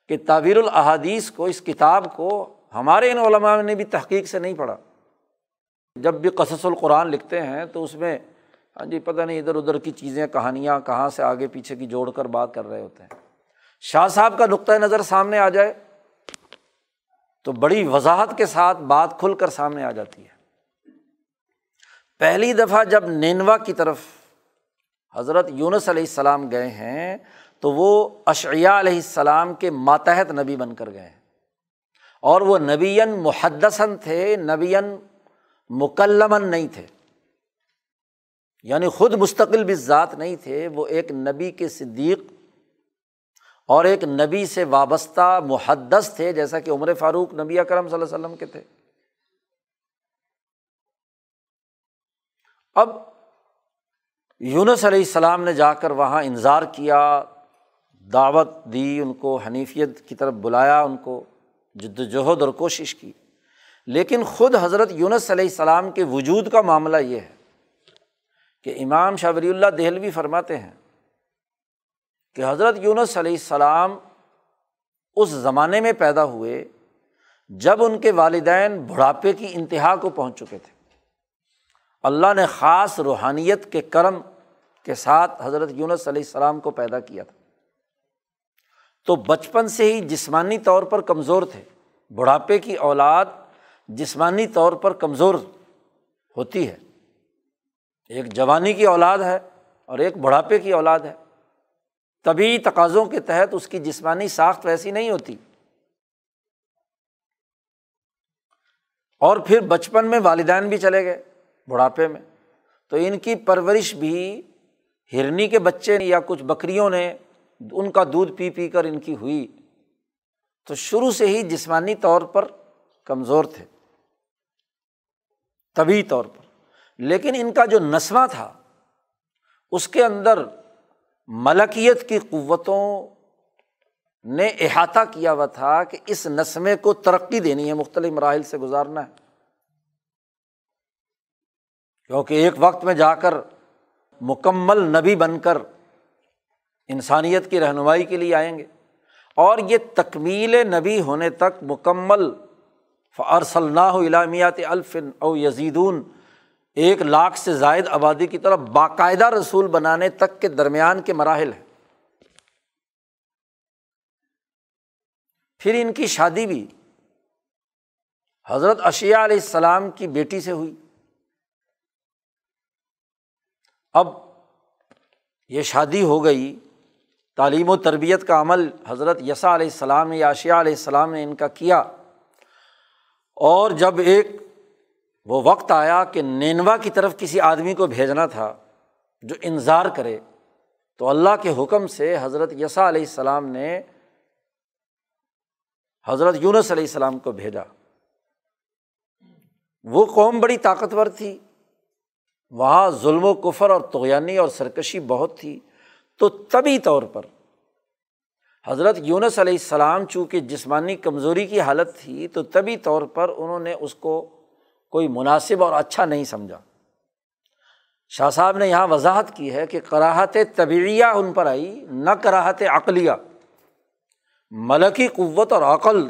کہ تعبیر الحادیث کو، اس کتاب کو ہمارے ان علماء نے بھی تحقیق سے نہیں پڑھا۔ جب بھی قصص القرآن لکھتے ہیں تو اس میں ہاں جی پتہ نہیں ادھر ادھر کی چیزیں، کہانیاں کہاں سے آگے پیچھے کی جوڑ کر بات کر رہے ہوتے ہیں۔ شاہ صاحب کا نقطۂ نظر سامنے آ جائے تو بڑی وضاحت کے ساتھ بات کھل کر سامنے آ جاتی ہے۔ پہلی دفعہ جب نینوا کی طرف حضرت یونس علیہ السلام گئے ہیں تو وہ اشعیہ علیہ السلام کے ماتحت نبی بن کر گئے اور وہ نبین محدثن تھے نبین مکلمن نہیں تھے۔ یعنی خود مستقل بھی ذات نہیں تھے، وہ ایک نبی کے صدیق اور ایک نبی سے وابستہ محدث تھے، جیسا کہ عمر فاروق نبی اکرم صلی اللہ علیہ وسلم کے تھے۔ اب یونس علیہ السلام نے جا کر وہاں انظار کیا دعوت دی ان کو، حنیفیت کی طرف بلایا، ان کو جد وجہد اور کوشش کی۔ لیکن خود حضرت یونس علیہ السلام کے وجود کا معاملہ یہ ہے کہ امام شاہ ولی اللہ دہلوی فرماتے ہیں کہ حضرت یونس علیہ السلام اس زمانے میں پیدا ہوئے جب ان کے والدین بڑھاپے کی انتہا کو پہنچ چکے تھے۔ اللہ نے خاص روحانیت کے کرم کے ساتھ حضرت یونس علیہ السلام کو پیدا کیا تھا۔ تو بچپن سے ہی جسمانی طور پر کمزور تھے۔ بڑھاپے کی اولاد جسمانی طور پر کمزور ہوتی ہے۔ ایک جوانی کی اولاد ہے اور ایک بڑھاپے کی اولاد ہے۔ طبی تقاضوں کے تحت اس کی جسمانی ساخت ویسی نہیں ہوتی۔ اور پھر بچپن میں والدین بھی چلے گئے بڑھاپے میں۔ تو ان کی پرورش بھی ہرنی کے بچے یا کچھ بکریوں نے ان کا دودھ پی پی کر ان کی ہوئی۔ تو شروع سے ہی جسمانی طور پر کمزور تھے۔ طبی طور پر۔ لیکن ان کا جو نسواں تھا، اس کے اندر ملکیت کی قوتوں نے احاطہ کیا ہوا تھا کہ اس نسمے کو ترقی دینی ہے، مختلف مراحل سے گزارنا ہے۔ کیونکہ ایک وقت میں جا کر مکمل نبی بن کر انسانیت کی رہنمائی کے لیے آئیں گے۔ اور یہ تکمیل نبی ہونے تک مکمل فارسلنا علامیات الفن او یزیدون، ایک لاکھ سے زائد آبادی کی طرف باقاعدہ رسول بنانے تک کے درمیان کے مراحل ہیں۔ پھر ان کی شادی بھی حضرت اشیا علیہ السلام کی بیٹی سے ہوئی۔ اب یہ شادی ہو گئی۔ تعلیم و تربیت کا عمل حضرت یسا علیہ السلام یا اشیا علیہ السلام نے ان کا کیا۔ اور جب ایک وہ وقت آیا کہ نینوا کی طرف کسی آدمی کو بھیجنا تھا جو انظار کرے، تو اللہ کے حکم سے حضرت یسا علیہ السلام نے حضرت یونس علیہ السلام کو بھیجا۔ وہ قوم بڑی طاقتور تھی۔ وہاں ظلم و کفر اور توغیانی اور سرکشی بہت تھی۔ تو طبی طور پر۔ حضرت یونس علیہ السلام چونکہ جسمانی کمزوری کی حالت تھی، تو طبی طور پر انہوں نے اس کو کوئی مناسب اور اچھا نہیں سمجھا۔ شاہ صاحب نے یہاں وضاحت کی ہے کہ کراہت طبعیہ ان پر آئی، نہ کراہت عقلیہ۔ ملکی قوت اور عقل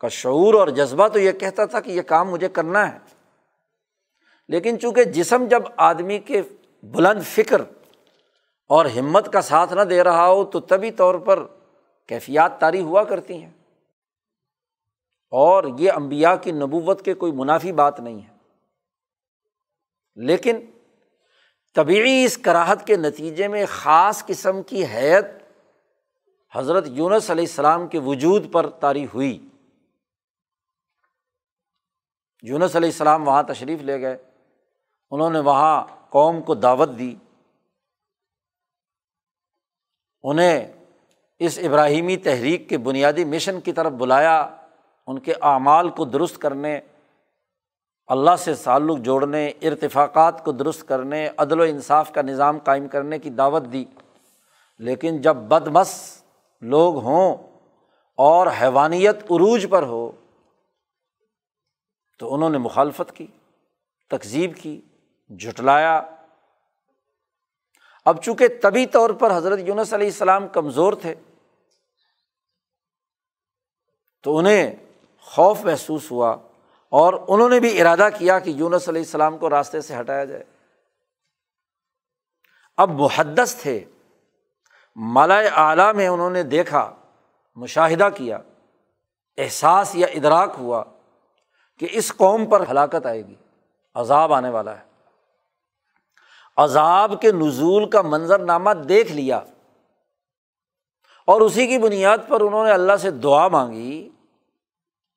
کا شعور اور جذبہ تو یہ کہتا تھا کہ یہ کام مجھے کرنا ہے۔ لیکن چونکہ جسم جب آدمی کے بلند فکر اور ہمت کا ساتھ نہ دے رہا ہو تو طبی طور پر کیفیات طاری ہوا کرتی ہیں۔ اور یہ امبیا کی نبوت کے کوئی منافی بات نہیں ہے۔ لیکن طبعی اس کراہت کے نتیجے میں خاص قسم کی حیت حضرت یونس علیہ السلام کے وجود پر طاری ہوئی۔ یونس علیہ السلام وہاں تشریف لے گئے۔ انہوں نے وہاں قوم کو دعوت دی۔ انہیں اس ابراہیمی تحریک کے بنیادی مشن کی طرف بلایا، ان کے اعمال کو درست کرنے، اللہ سے تعلق جوڑنے، ارتفاقات کو درست کرنے، عدل و انصاف کا نظام قائم کرنے کی دعوت دی۔ لیکن جب بدمس لوگ ہوں اور حیوانیت عروج پر ہو، تو انہوں نے مخالفت کی تقزیب کی، جھٹلایا۔ اب چونکہ طبی طور پر حضرت یونس علیہ السلام کمزور تھے، تو انہیں خوف محسوس ہوا اور انہوں نے بھی ارادہ کیا کہ یونس علیہ السلام کو راستے سے ہٹایا جائے۔ اب محدث تھے مالا اعلیٰ میں انہوں نے دیکھا، مشاہدہ کیا، احساس یا ادراک ہوا کہ اس قوم پر ہلاکت آئے گی، عذاب آنے والا ہے۔ عذاب کے نزول کا منظر نامہ دیکھ لیا اور اسی کی بنیاد پر انہوں نے اللہ سے دعا مانگی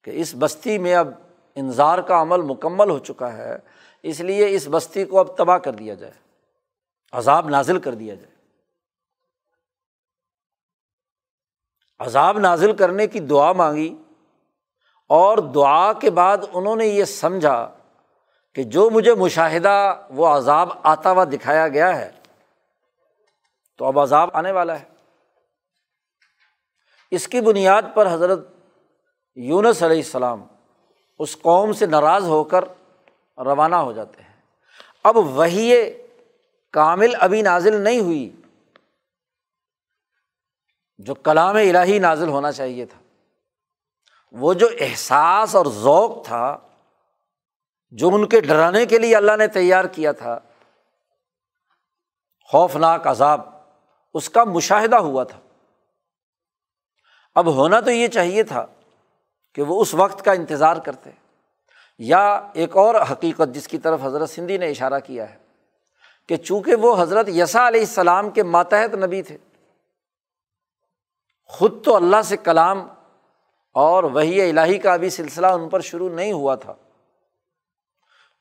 کہ اس بستی میں اب انظار کا عمل مکمل ہو چکا ہے، اس لیے اس بستی کو اب تباہ کر دیا جائے، عذاب نازل کر دیا جائے۔ عذاب نازل کرنے کی دعا مانگی اور دعا کے بعد انہوں نے یہ سمجھا کہ جو مجھے مشاہدہ وہ عذاب آتا ہوا دکھایا گیا ہے، تو اب عذاب آنے والا ہے۔ اس کی بنیاد پر حضرت یونس علیہ السلام اس قوم سے ناراض ہو کر روانہ ہو جاتے ہیں۔ اب وہی کامل ابھی نازل نہیں ہوئی، جو کلام الہی نازل ہونا چاہیے تھا۔ وہ جو احساس اور ذوق تھا جو ان کے ڈرانے کے لیے اللہ نے تیار کیا تھا، خوفناک عذاب اس کا مشاہدہ ہوا تھا۔ اب ہونا تو یہ چاہیے تھا کہ وہ اس وقت کا انتظار کرتے، یا ایک اور حقیقت جس کی طرف حضرت سندھی نے اشارہ کیا ہے کہ چونکہ وہ حضرت یسا علیہ السلام کے ماتحت نبی تھے، خود تو اللہ سے کلام اور وہی الہی کا ابھی سلسلہ ان پر شروع نہیں ہوا تھا۔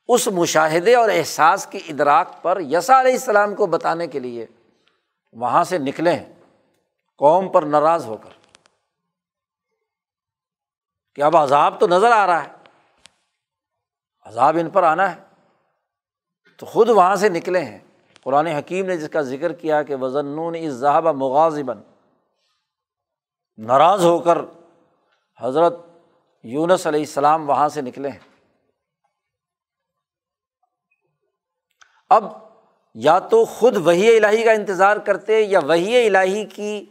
اس مشاہدے اور احساس کی ادراک پر یسا علیہ السلام کو بتانے کے لیے وہاں سے نکلے ہیں قوم پر ناراض ہو کر۔ کہ اب عذاب تو نظر آ رہا ہے۔ عذاب ان پر آنا ہے۔ تو خود وہاں سے نکلے ہیں۔ قرآن حکیم نے جس کا ذکر کیا کہ وزن اس ذہب مغازبن ناراض ہو کر حضرت یونس علیہ السلام وہاں سے نکلے ہیں اب یا تو خود وہی الہی کا انتظار کرتے یا وہی الہی کی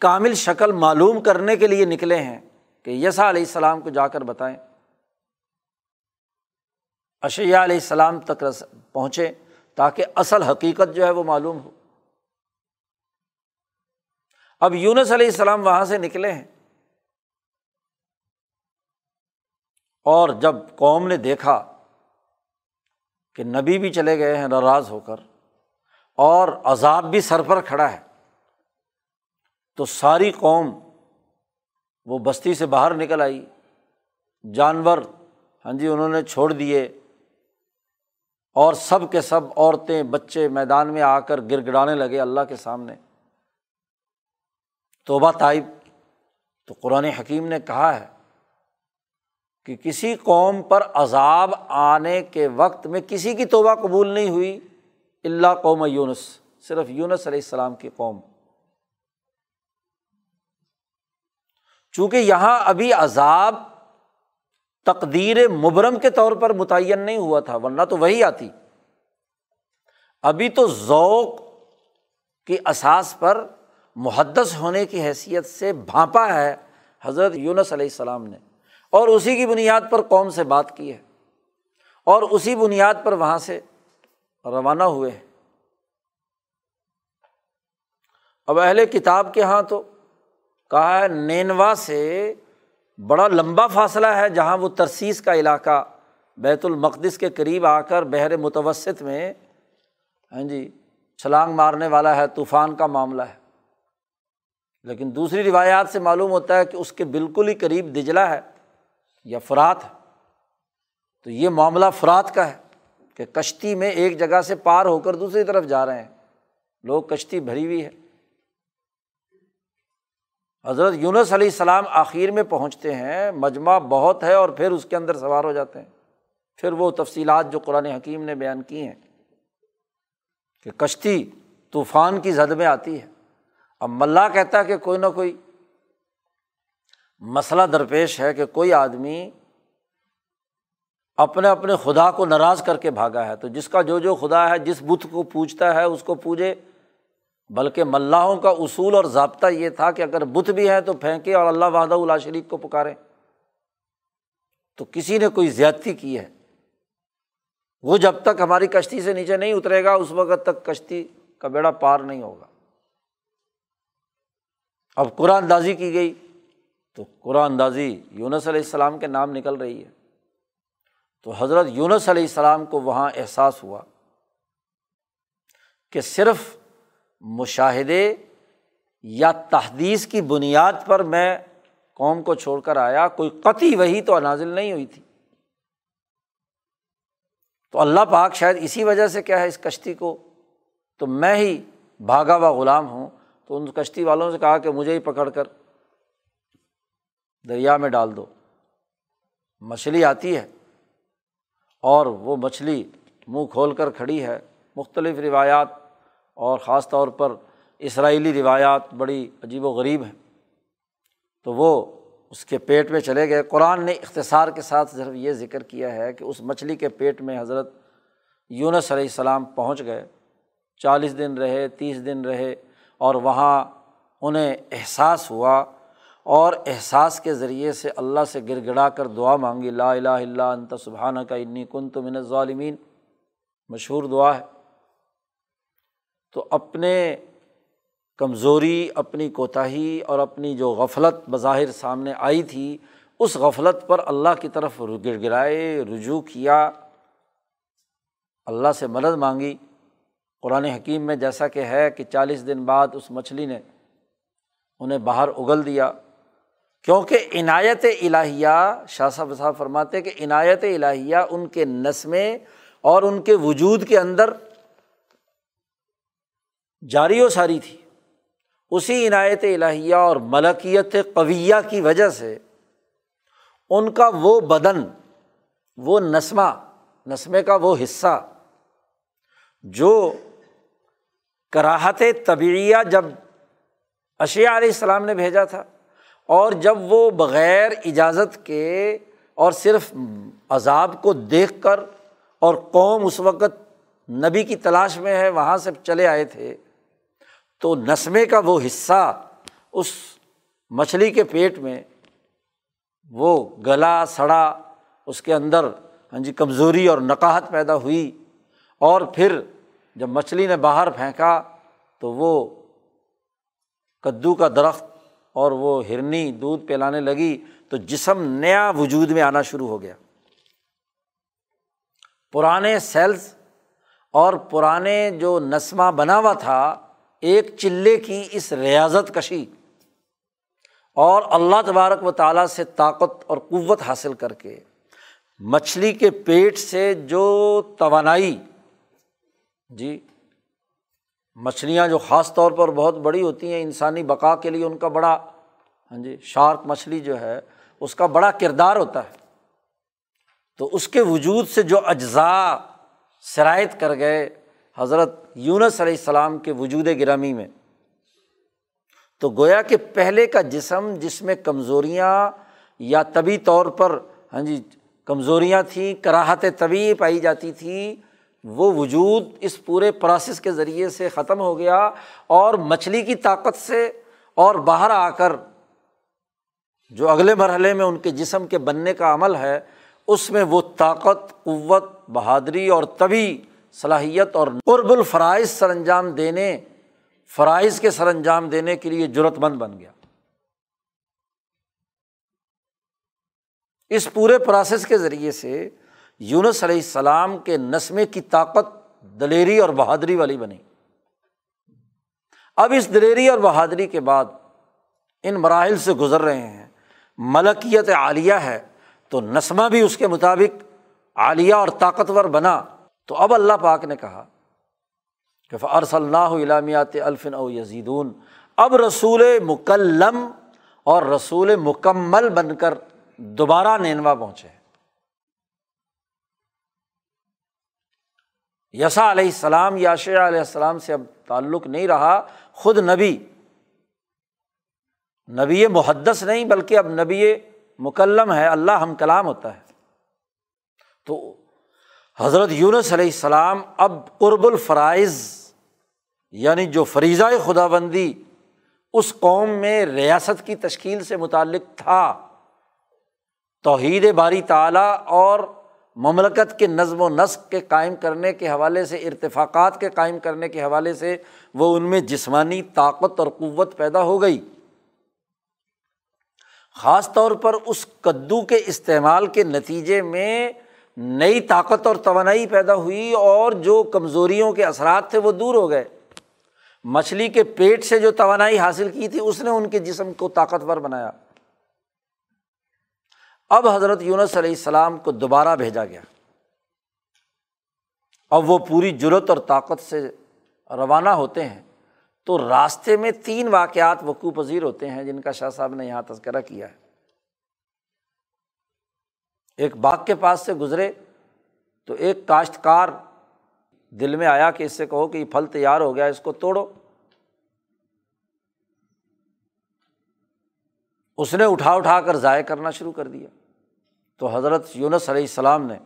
کامل شکل معلوم کرنے کے لیے نکلے ہیں کہ یسا علیہ السلام کو جا کر بتائیں۔ اشیا علیہ السلام تک پہنچے تاکہ اصل حقیقت جو ہے وہ معلوم ہو۔ اب یونس علیہ السلام وہاں سے نکلے ہیں۔ اور جب قوم نے دیکھا کہ نبی بھی چلے گئے ہیں، ناراض ہو کر، اور عذاب بھی سر پر کھڑا ہے۔ تو ساری قوم وہ بستی سے باہر نکل آئی۔ جانور ہاں جی انہوں نے چھوڑ دیے۔ اور سب کے سب عورتیں، بچے میدان میں آ کر گر گڑانے لگے اللہ کے سامنے۔ توبہ طائب۔ تو قرآن حکیم نے کہا ہے کہ کسی قوم پر عذاب آنے کے وقت میں کسی کی توبہ قبول نہیں ہوئی اللہ قوم یونس، صرف یونس علیہ السلام کی قوم۔ چونکہ یہاں ابھی عذاب تقدیر مبرم کے طور پر متعین نہیں ہوا تھا، ورنہ تو وہی آتی۔ ابھی تو ذوق کی اساس پر محدث ہونے کی حیثیت سے بھانپا ہے حضرت یونس علیہ السلام نے۔ اور اسی کی بنیاد پر قوم سے بات کی ہے اور اسی بنیاد پر وہاں سے روانہ ہوئے ہیں۔ اب اہل کتاب کے یہاں تو کہا ہے، نینوا سے بڑا لمبا فاصلہ ہے جہاں وہ ترسیس کا علاقہ، بیت المقدس کے قریب آ کر بحر متوسط میں ہاں جی چھلانگ مارنے والا ہے، طوفان کا معاملہ ہے۔ لیکن دوسری روایات سے معلوم ہوتا ہے کہ اس کے بالکل ہی قریب دجلا ہے۔ یا فرات ہے۔ تو یہ معاملہ فرات کا ہے کہ کشتی میں ایک جگہ سے پار ہو کر دوسری طرف جا رہے ہیں۔ لوگ کشتی بھری ہوئی ہے۔ حضرت یونس علیہ السلام آخر میں پہنچتے ہیں، مجمع بہت ہے اور پھر اس کے اندر سوار ہو جاتے ہیں۔ پھر وہ تفصیلات جو قرآن حکیم نے بیان کی ہیں کہ کشتی طوفان کی زد میں آتی ہے۔ اب ملا کہتا ہے کہ کوئی نہ کوئی مسئلہ درپیش ہے کہ کوئی آدمی اپنے اپنے خدا کو ناراض کر کے بھاگا ہے تو جس کا جو جو خدا ہے، جس بت کو پوچھتا ہے، اس کو پوجے۔ بلکہ ملاحوں کا اصول اور ضابطہ یہ تھا کہ اگر بت بھی ہیں تو پھینکے اور اللہ وحدہ اللہ شریف کو پکارے۔ تو کسی نے کوئی زیادتی کی ہے؟ وہ جب تک ہماری کشتی سے نیچے نہیں اترے گا، اس وقت تک کشتی کا بیڑا پار نہیں ہوگا۔ اب قرآن اندازی کی گئی۔ تو قرآن اندازی یونس علیہ السلام کے نام نکل رہی ہے۔ تو حضرت یونس علیہ السلام کو وہاں احساس ہوا کہ صرف مشاہدے یا تحدیث کی بنیاد پر میں قوم کو چھوڑ کر آیا، کوئی قطعی وہی تو نازل نہیں ہوئی تھی۔ تو اللہ پاک شاید اسی وجہ سے کیا ہے اس کشتی کو؟ تو میں ہی بھاگا ہوا غلام ہوں، تو ان کشتی والوں سے کہا کہ مجھے ہی پکڑ کر دریا میں ڈال دو۔ مچھلی آتی ہے اور وہ مچھلی منہ کھول کر کھڑی ہے۔ مختلف روایات اور خاص طور پر اسرائیلی روایات بڑی عجیب و غریب ہیں۔ تو وہ اس کے پیٹ میں چلے گئے۔ قرآن نے اختصار کے ساتھ صرف یہ ذکر کیا ہے کہ اس مچھلی کے پیٹ میں حضرت یونس علیہ السلام پہنچ گئے۔ چالیس دن رہے، تیس دن رہے اور وہاں انہیں احساس ہوا اور احساس کے ذریعے سے اللہ سے گر گڑا کر دعا مانگی، لا الہ الا انت سبحانہ کا انی کن تو من ظالمین مشہور دعا ہے۔ تو اپنے کمزوری، اپنی کوتاہی اور اپنی جو غفلت بظاہر سامنے آئی تھی، اس غفلت پر اللہ کی طرف گر گرائے رجوع کیا۔ اللہ سے مدد مانگی۔ قرآن حکیم میں جیسا کہ ہے کہ چالیس دن بعد اس مچھلی نے انہیں باہر اگل دیا۔ کیونکہ عنایت الہیہ، شاہ صاحب صاحب فرماتے کہ عنایت الہیہ ان کے نسمیں اور ان کے وجود کے اندر جاری و ساری تھی۔ اسی عنایت الہیہ اور ملکیت قویہ کی وجہ سے ان کا وہ بدن، وہ نسمہ، نسمے کا وہ حصہ جو کراہت طبعیہ جب اشیا علیہ السلام نے بھیجا تھا اور جب وہ بغیر اجازت کے اور صرف عذاب کو دیکھ کر اور قوم اس وقت نبی کی تلاش میں ہے، وہاں سے چلے آئے تھے، تو نسمے کا وہ حصہ اس مچھلی کے پیٹ میں وہ گلا، سڑا، اس کے اندر ہاں جی کمزوری اور نقاہت پیدا ہوئی اور پھر جب مچھلی نے باہر پھینکا تو وہ کدو کا درخت اور وہ ہرنی دودھ پلانے لگی تو جسم نیا وجود میں آنا شروع ہو گیا۔ پرانے سیلس اور پرانے جو نسمہ بنا ہوا تھا، ایک چلے کی اس ریاضت کشی اور اللہ تبارک و تعالیٰ سے طاقت اور قوت حاصل کر کے، مچھلی کے پیٹ سے جو توانائی جی مچھلیاں جو خاص طور پر بہت بڑی ہوتی ہیں، انسانی بقا کے لیے ان کا بڑا ہاں جی شارک مچھلی جو ہے، اس کا بڑا کردار ہوتا ہے۔ تو اس کے وجود سے جو اجزاء شرائط کر گئے حضرت یونس علیہ السلام کے وجود گرامی میں، تو گویا کہ پہلے کا جسم جس میں کمزوریاں یا طبی طور پر ہاں جی کمزوریاں تھیں، کراہت طبی پائی جاتی تھیں وہ وجود اس پورے پروسیس کے ذریعے سے ختم ہو گیا اور مچھلی کی طاقت سے اور باہر آ کر جو اگلے مرحلے میں ان کے جسم کے بننے کا عمل ہے، اس میں وہ طاقت، قوت، بہادری اور طبی صلاحیت اور قرب الفرائض سر انجام دینے، فرائض کے سر انجام دینے کے لیے ضرورت مند بن گیا۔ اس پورے پروسیس کے ذریعے سے یونس علیہ السلام کے نسمے کی طاقت دلیری اور بہادری والی بنی۔ اب اس دلیری اور بہادری کے بعد ان مراحل سے گزر رہے ہیں۔ ملکیت عالیہ ہے تو نسمہ بھی اس کے مطابق عالیہ اور طاقتور بنا۔ تو اب اللہ پاک نے کہا کہ فرص اللہ علامات الفن او یزیدون اب رسول مکلم اور رسول مکمل بن کر دوبارہ نینوا پہنچے۔ یسا علیہ السلام یاشیا علیہ السلام سے اب تعلق نہیں رہا، خود نبی نبی محدث نہیں، بلکہ اب نبی مکلم ہے، اللہ ہم کلام ہوتا ہے۔ تو حضرت یونس علیہ السلام اب قرب الفرائض یعنی جو فریضۂ خدا بندی اس قوم میں ریاست کی تشکیل سے متعلق تھا، توحید باری تعلیٰ اور مملکت کے نظم و نسق کے قائم کرنے کے حوالے سے، ارتفاقات کے قائم کرنے کے حوالے سے وہ ان میں جسمانی طاقت اور قوت پیدا ہو گئی۔ خاص طور پر اس کدو کے استعمال کے نتیجے میں نئی طاقت اور توانائی پیدا ہوئی اور جو کمزوریوں کے اثرات تھے وہ دور ہو گئے۔ مچھلی کے پیٹ سے جو توانائی حاصل کی تھی، اس نے ان کے جسم کو طاقتور بنایا۔ اب حضرت یونس علیہ السلام کو دوبارہ بھیجا گیا اب وہ پوری جرت اور طاقت سے روانہ ہوتے ہیں تو راستے میں تین واقعات وقوع پذیر ہوتے ہیں جن کا شاہ صاحب نے یہاں تذکرہ کیا ہے۔ ایک باغ کے پاس سے گزرے تو ایک کاشتکار دل میں آیا کہ اس سے کہو کہ یہ پھل تیار ہو گیا، اس کو توڑو۔ اس نے اٹھا اٹھا کر ضائع کرنا شروع کر دیا۔ تو حضرت یونس علیہ السلام نے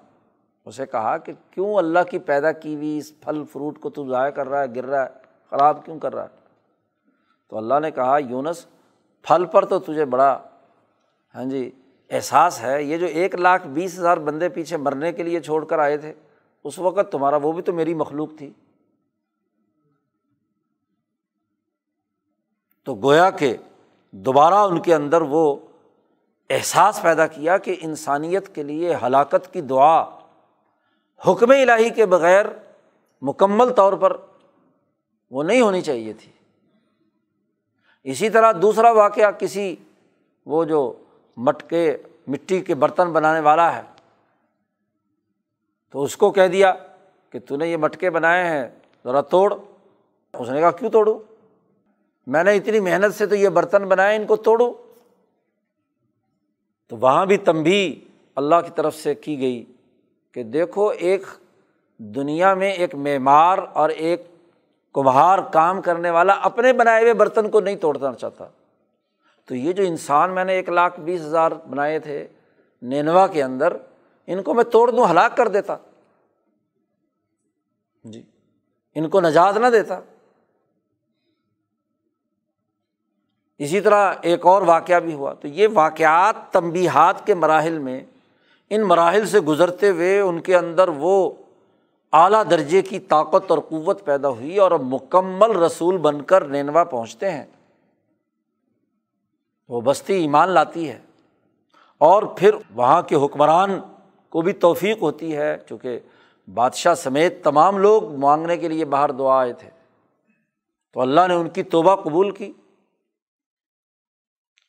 اسے کہا کہ کیوں اللہ کی پیدا کی ہوئی اس پھل فروٹ کو تو ضائع کر رہا ہے، گر رہا ہے، خراب کیوں کر رہا ہے؟ تو اللہ نے کہا، یونس، پھل پر تو تجھے بڑا ہاں جی احساس ہے، یہ جو ایک لاکھ بیس ہزار بندے پیچھے مرنے کے لیے چھوڑ کر آئے تھے، اس وقت تمہارا، وہ بھی تو میری مخلوق تھی۔ تو گویا کہ دوبارہ ان کے اندر وہ احساس پیدا کیا کہ انسانیت کے لیے ہلاکت کی دعا حکم الہی کے بغیر مکمل طور پر وہ نہیں ہونی چاہیے تھی۔ اسی طرح دوسرا واقعہ کسی وہ جو مٹکے مٹی کے برتن بنانے والا ہے، تو اس کو کہہ دیا کہ تو نے یہ مٹکے بنائے ہیں، ذرا توڑ۔ اس نے کہا، کیوں توڑوں؟ میں نے اتنی محنت سے تو یہ برتن بنائے، ان کو توڑو تو وہاں بھی تمبی اللہ کی طرف سے کی گئی کہ دیکھو ایک دنیا میں ایک معمار اور ایک کمہار کام کرنے والا اپنے بنائے ہوئے برتن کو نہیں توڑنا چاہتا۔ تو یہ جو انسان میں نے ایک لاکھ بیس ہزار بنائے تھے نینوا کے اندر، ان کو میں توڑ دوں، ہلاک کر دیتا۔ جی ان کو نجات نہ دیتا۔ اسی طرح ایک اور واقعہ بھی ہوا۔ تو یہ واقعات تنبیہات کے مراحل میں، ان مراحل سے گزرتے ہوئے ان کے اندر وہ اعلیٰ درجے کی طاقت اور قوت پیدا ہوئی اور مکمل رسول بن کر نینوا پہنچتے ہیں۔ وہ بستی ایمان لاتی ہے اور پھر وہاں کے حکمران کو بھی توفیق ہوتی ہے، چونکہ بادشاہ سمیت تمام لوگ مانگنے کے لیے باہر دعا آئے تھے۔ تو اللہ نے ان کی توبہ قبول کی۔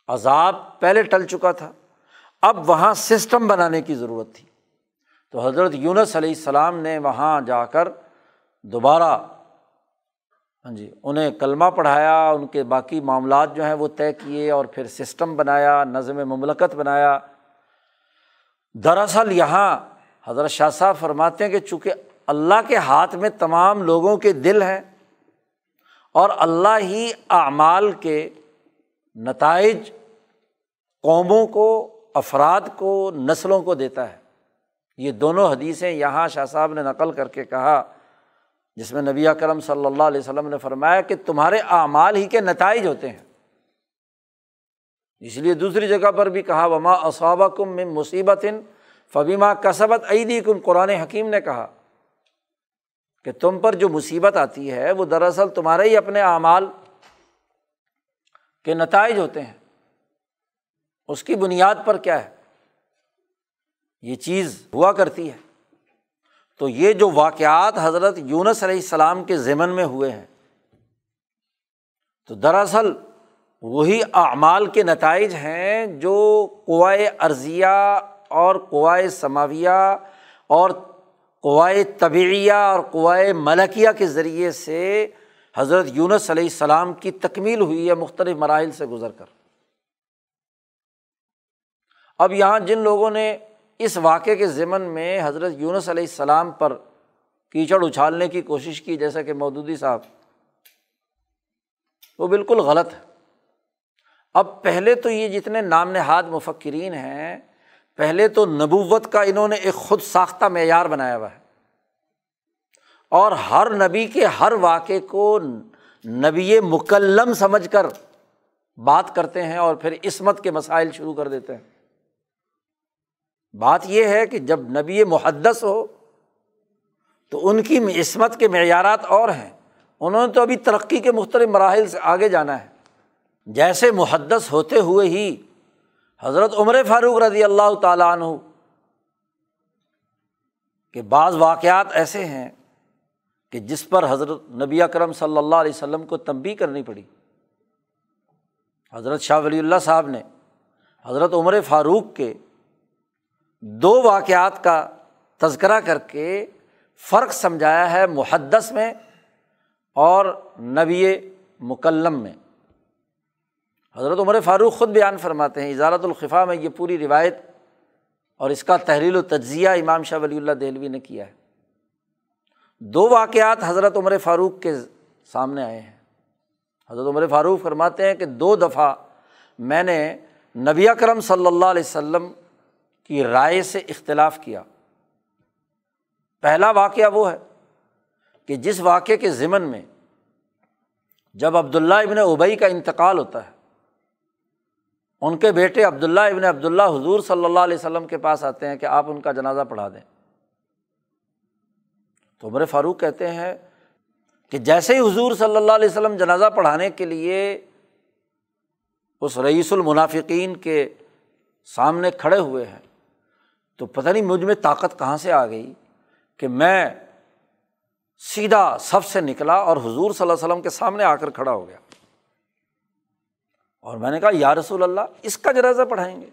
عذاب پہلے ٹل چکا تھا، اب وہاں سسٹم بنانے کی ضرورت تھی۔ تو حضرت یونس علیہ السلام نے وہاں جا کر دوبارہ ہاں جی انہیں کلمہ پڑھایا، ان کے باقی معاملات جو ہیں وہ طے کیے اور پھر سسٹم بنایا، نظم مملکت بنایا۔ دراصل یہاں حضرت شاہ صاحب فرماتے ہیں کہ چونکہ اللہ کے ہاتھ میں تمام لوگوں کے دل ہیں اور اللہ ہی اعمال کے نتائج قوموں کو، افراد کو، نسلوں کو دیتا ہے۔ یہ دونوں حدیثیں یہاں شاہ صاحب نے نقل کر کے کہا، جس میں نبی کرم صلی اللہ علیہ وسلم نے فرمایا کہ تمہارے اعمال ہی کے نتائج ہوتے ہیں۔ اس لیے دوسری جگہ پر بھی کہا، وما اسابہ کم میں مصیبت فبیما کسبت عیدی کم قرآن حکیم نے کہا کہ تم پر جو مصیبت آتی ہے، وہ دراصل تمہارے ہی اپنے اعمال کے نتائج ہوتے ہیں۔ اس کی بنیاد پر کیا ہے؟ یہ چیز ہوا کرتی ہے۔ تو یہ جو واقعات حضرت یونس علیہ السلام کے ضمن میں ہوئے ہیں، تو دراصل وہی اعمال کے نتائج ہیں جو قوائے ارضیہ اور قوائے سماویہ اور قوائے طبعیہ اور قوائے ملکیہ کے ذریعے سے حضرت یونس علیہ السلام کی تکمیل ہوئی ہے مختلف مراحل سے گزر کر۔ اب یہاں جن لوگوں نے اس واقعے کے ضمن میں حضرت یونس علیہ السلام پر کیچڑ اچھالنے کی کوشش کی، جیسا کہ مودودی صاحب، وہ بالکل غلط ہے۔ اب پہلے تو یہ جتنے نام نہاد مفکرین ہیں، پہلے تو نبوت کا انہوں نے ایک خود ساختہ معیار بنایا ہوا ہے۔ اور ہر نبی کے ہر واقعے کو نبی مکلم سمجھ کر بات کرتے ہیں اور پھر عصمت کے مسائل شروع کر دیتے ہیں۔ بات یہ ہے کہ جب نبی محدث ہو تو ان کی عصمت کے معیارات اور ہیں۔ انہوں نے تو ابھی ترقی کے مختلف مراحل سے آگے جانا ہے۔ جیسے محدث ہوتے ہوئے ہی حضرت عمر فاروق رضی اللہ تعالیٰ عنہ کہ بعض واقعات ایسے ہیں کہ جس پر حضرت نبی اکرم صلی اللہ علیہ وسلم کو تنبی کرنی پڑی۔ حضرت شاہ ولی اللہ صاحب نے حضرت عمر فاروق کے دو واقعات کا تذکرہ کر کے فرق سمجھایا ہے محدث میں اور نبی مکلم میں۔ حضرت عمر فاروق خود بیان فرماتے ہیں اجارت الخفا میں یہ پوری روایت اور اس کا تحریل و تجزیہ امام شاہ ولی اللہ دہلوی نے کیا ہے۔ دو واقعات حضرت عمر فاروق کے سامنے آئے ہیں۔ حضرت عمر فاروق فرماتے ہیں کہ دو دفعہ میں نے نبی اکرم صلی اللہ علیہ وسلم کی رائے سے اختلاف کیا۔ پہلا واقعہ وہ ہے کہ جس واقعے کے ضمن میں جب عبداللہ ابن ابئی کا انتقال ہوتا ہے، ان کے بیٹے عبداللہ ابن عبداللہ حضور صلی اللہ علیہ وسلم کے پاس آتے ہیں کہ آپ ان کا جنازہ پڑھا دیں۔ تو عمر فاروق کہتے ہیں کہ جیسے ہی حضور صلی اللہ علیہ وسلم جنازہ پڑھانے کے لیے اس رئیس المنافقین کے سامنے کھڑے ہوئے ہیں، تو پتہ نہیں مجھ میں طاقت کہاں سے آ گئی کہ میں سیدھا سب سے نکلا اور حضور صلی اللہ علیہ وسلم کے سامنے آ کر کھڑا ہو گیا۔ اور میں نے کہا، یا رسول اللہ، اس کا جنازہ پڑھائیں گے۔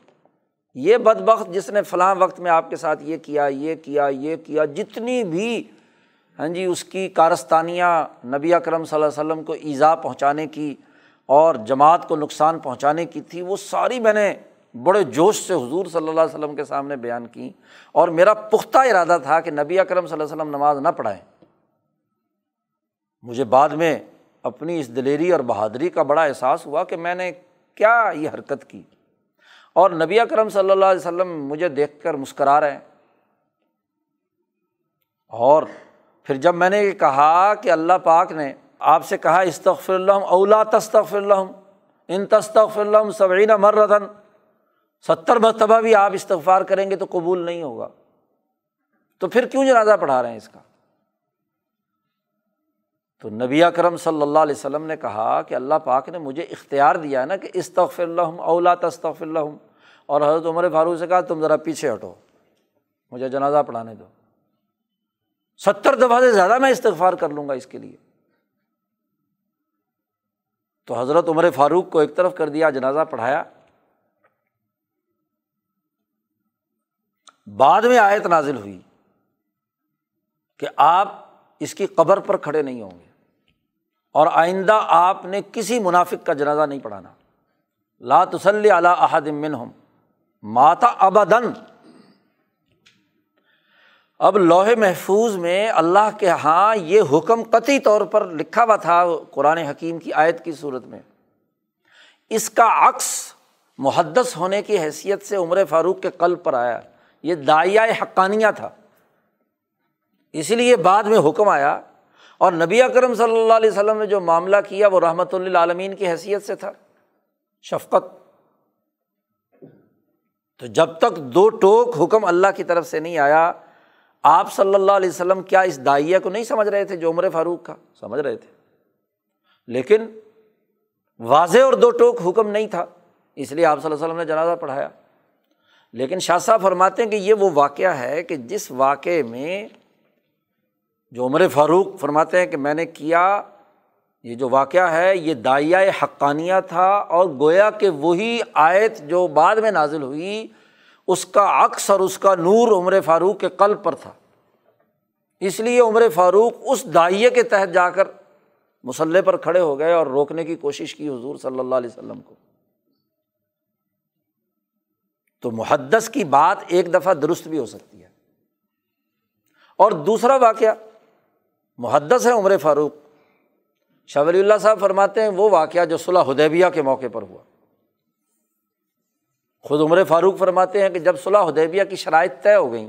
یہ بد بخت جس نے فلاں وقت میں آپ کے ساتھ یہ کیا یہ کیا یہ کیا، جتنی بھی ہاں جی اس کی کارستانیاں نبی اکرم صلی اللہ علیہ وسلم کو ایزا پہنچانے کی اور جماعت کو نقصان پہنچانے کی تھی، وہ ساری میں نے بڑے جوش سے حضور صلی اللہ علیہ وسلم کے سامنے بیان کی۔ اور میرا پختہ ارادہ تھا کہ نبی اکرم صلی اللہ علیہ وسلم نماز نہ پڑھائیں۔ مجھے بعد میں اپنی اس دلیری اور بہادری کا بڑا احساس ہوا کہ میں نے کیا یہ حرکت کی۔ اور نبی اکرم صلی اللہ علیہ وسلم مجھے دیکھ کر مسکرا رہے ہیں۔ اور پھر جب میں نے یہ کہا کہ اللہ پاک نے آپ سے کہا، استغفر اللہ اولا تستغفر اللہ ان تستغفر اللہ سبعین مرتن ستر مرتبہ بھی آپ استغفار کریں گے تو قبول نہیں ہوگا۔ تو پھر کیوں جنازہ پڑھا رہے ہیں اس کا؟ تو نبی اکرم صلی اللہ علیہ وسلم نے کہا کہ اللہ پاک نے مجھے اختیار دیا نا کہ استغفر اللہ اولا تستغفر اللہ اور حضرت عمر فاروق سے کہا، تم ذرا پیچھے ہٹو، مجھے جنازہ پڑھانے دو۔ ستر دفعہ سے زیادہ میں استغفار کر لوں گا اس کے لیے۔ تو حضرت عمر فاروق کو ایک طرف کر دیا، جنازہ پڑھایا۔ بعد میں آیت نازل ہوئی کہ آپ اس کی قبر پر کھڑے نہیں ہوں گے اور آئندہ آپ نے کسی منافق کا جنازہ نہیں پڑھانا۔ لا تسلی علی احدمن ہم ماتا ابدن اب لوہے محفوظ میں اللہ کے یہاں یہ حکم قطعی طور پر لکھا ہوا تھا قرآن حکیم کی آیت کی صورت میں۔ اس کا عکس محدث ہونے کی حیثیت سے عمر فاروق کے قلب پر آیا۔ یہ دائیا حقانیہ تھا۔ اسی لیے بعد میں حکم آیا اور نبی اکرم صلی اللہ علیہ وسلم نے جو معاملہ کیا وہ رحمۃ اللہ عالمین کی حیثیت سے تھا۔ شفقت۔ تو جب تک دو ٹوک حکم اللہ کی طرف سے نہیں آیا آپ صلی اللہ علیہ وسلم کیا اس دائیا کو نہیں سمجھ رہے تھے جو عمر فاروق کا؟ سمجھ رہے تھے۔ لیکن واضح اور دو ٹوک حکم نہیں تھا، اس لیے آپ صلی اللہ علیہ وسلم نے جنازہ پڑھایا۔ لیکن شاہ صاحب فرماتے ہیں کہ یہ وہ واقعہ ہے کہ جس واقعے میں جو عمر فاروق فرماتے ہیں کہ میں نے کیا، یہ جو واقعہ ہے، یہ دائیا حقانیہ تھا اور گویا کہ وہی آیت جو بعد میں نازل ہوئی اس کا عکس اور اس کا نور عمر فاروق کے قلب پر تھا۔ اس لیے عمر فاروق اس دائیے کے تحت جا کر مسلح پر کھڑے ہو گئے اور روکنے کی کوشش کی حضور صلی اللہ علیہ وسلم کو۔ تو محدث کی بات ایک دفعہ درست بھی ہو سکتی ہے۔ اور دوسرا واقعہ، محدث ہے عمر فاروق۔ شاہ ولی اللہ صاحب فرماتے ہیں وہ واقعہ جو صلاح حدیبیہ کے موقع پر ہوا۔ خود عمر فاروق فرماتے ہیں کہ جب صلاح حدیبیہ کی شرائط طے ہو گئیں،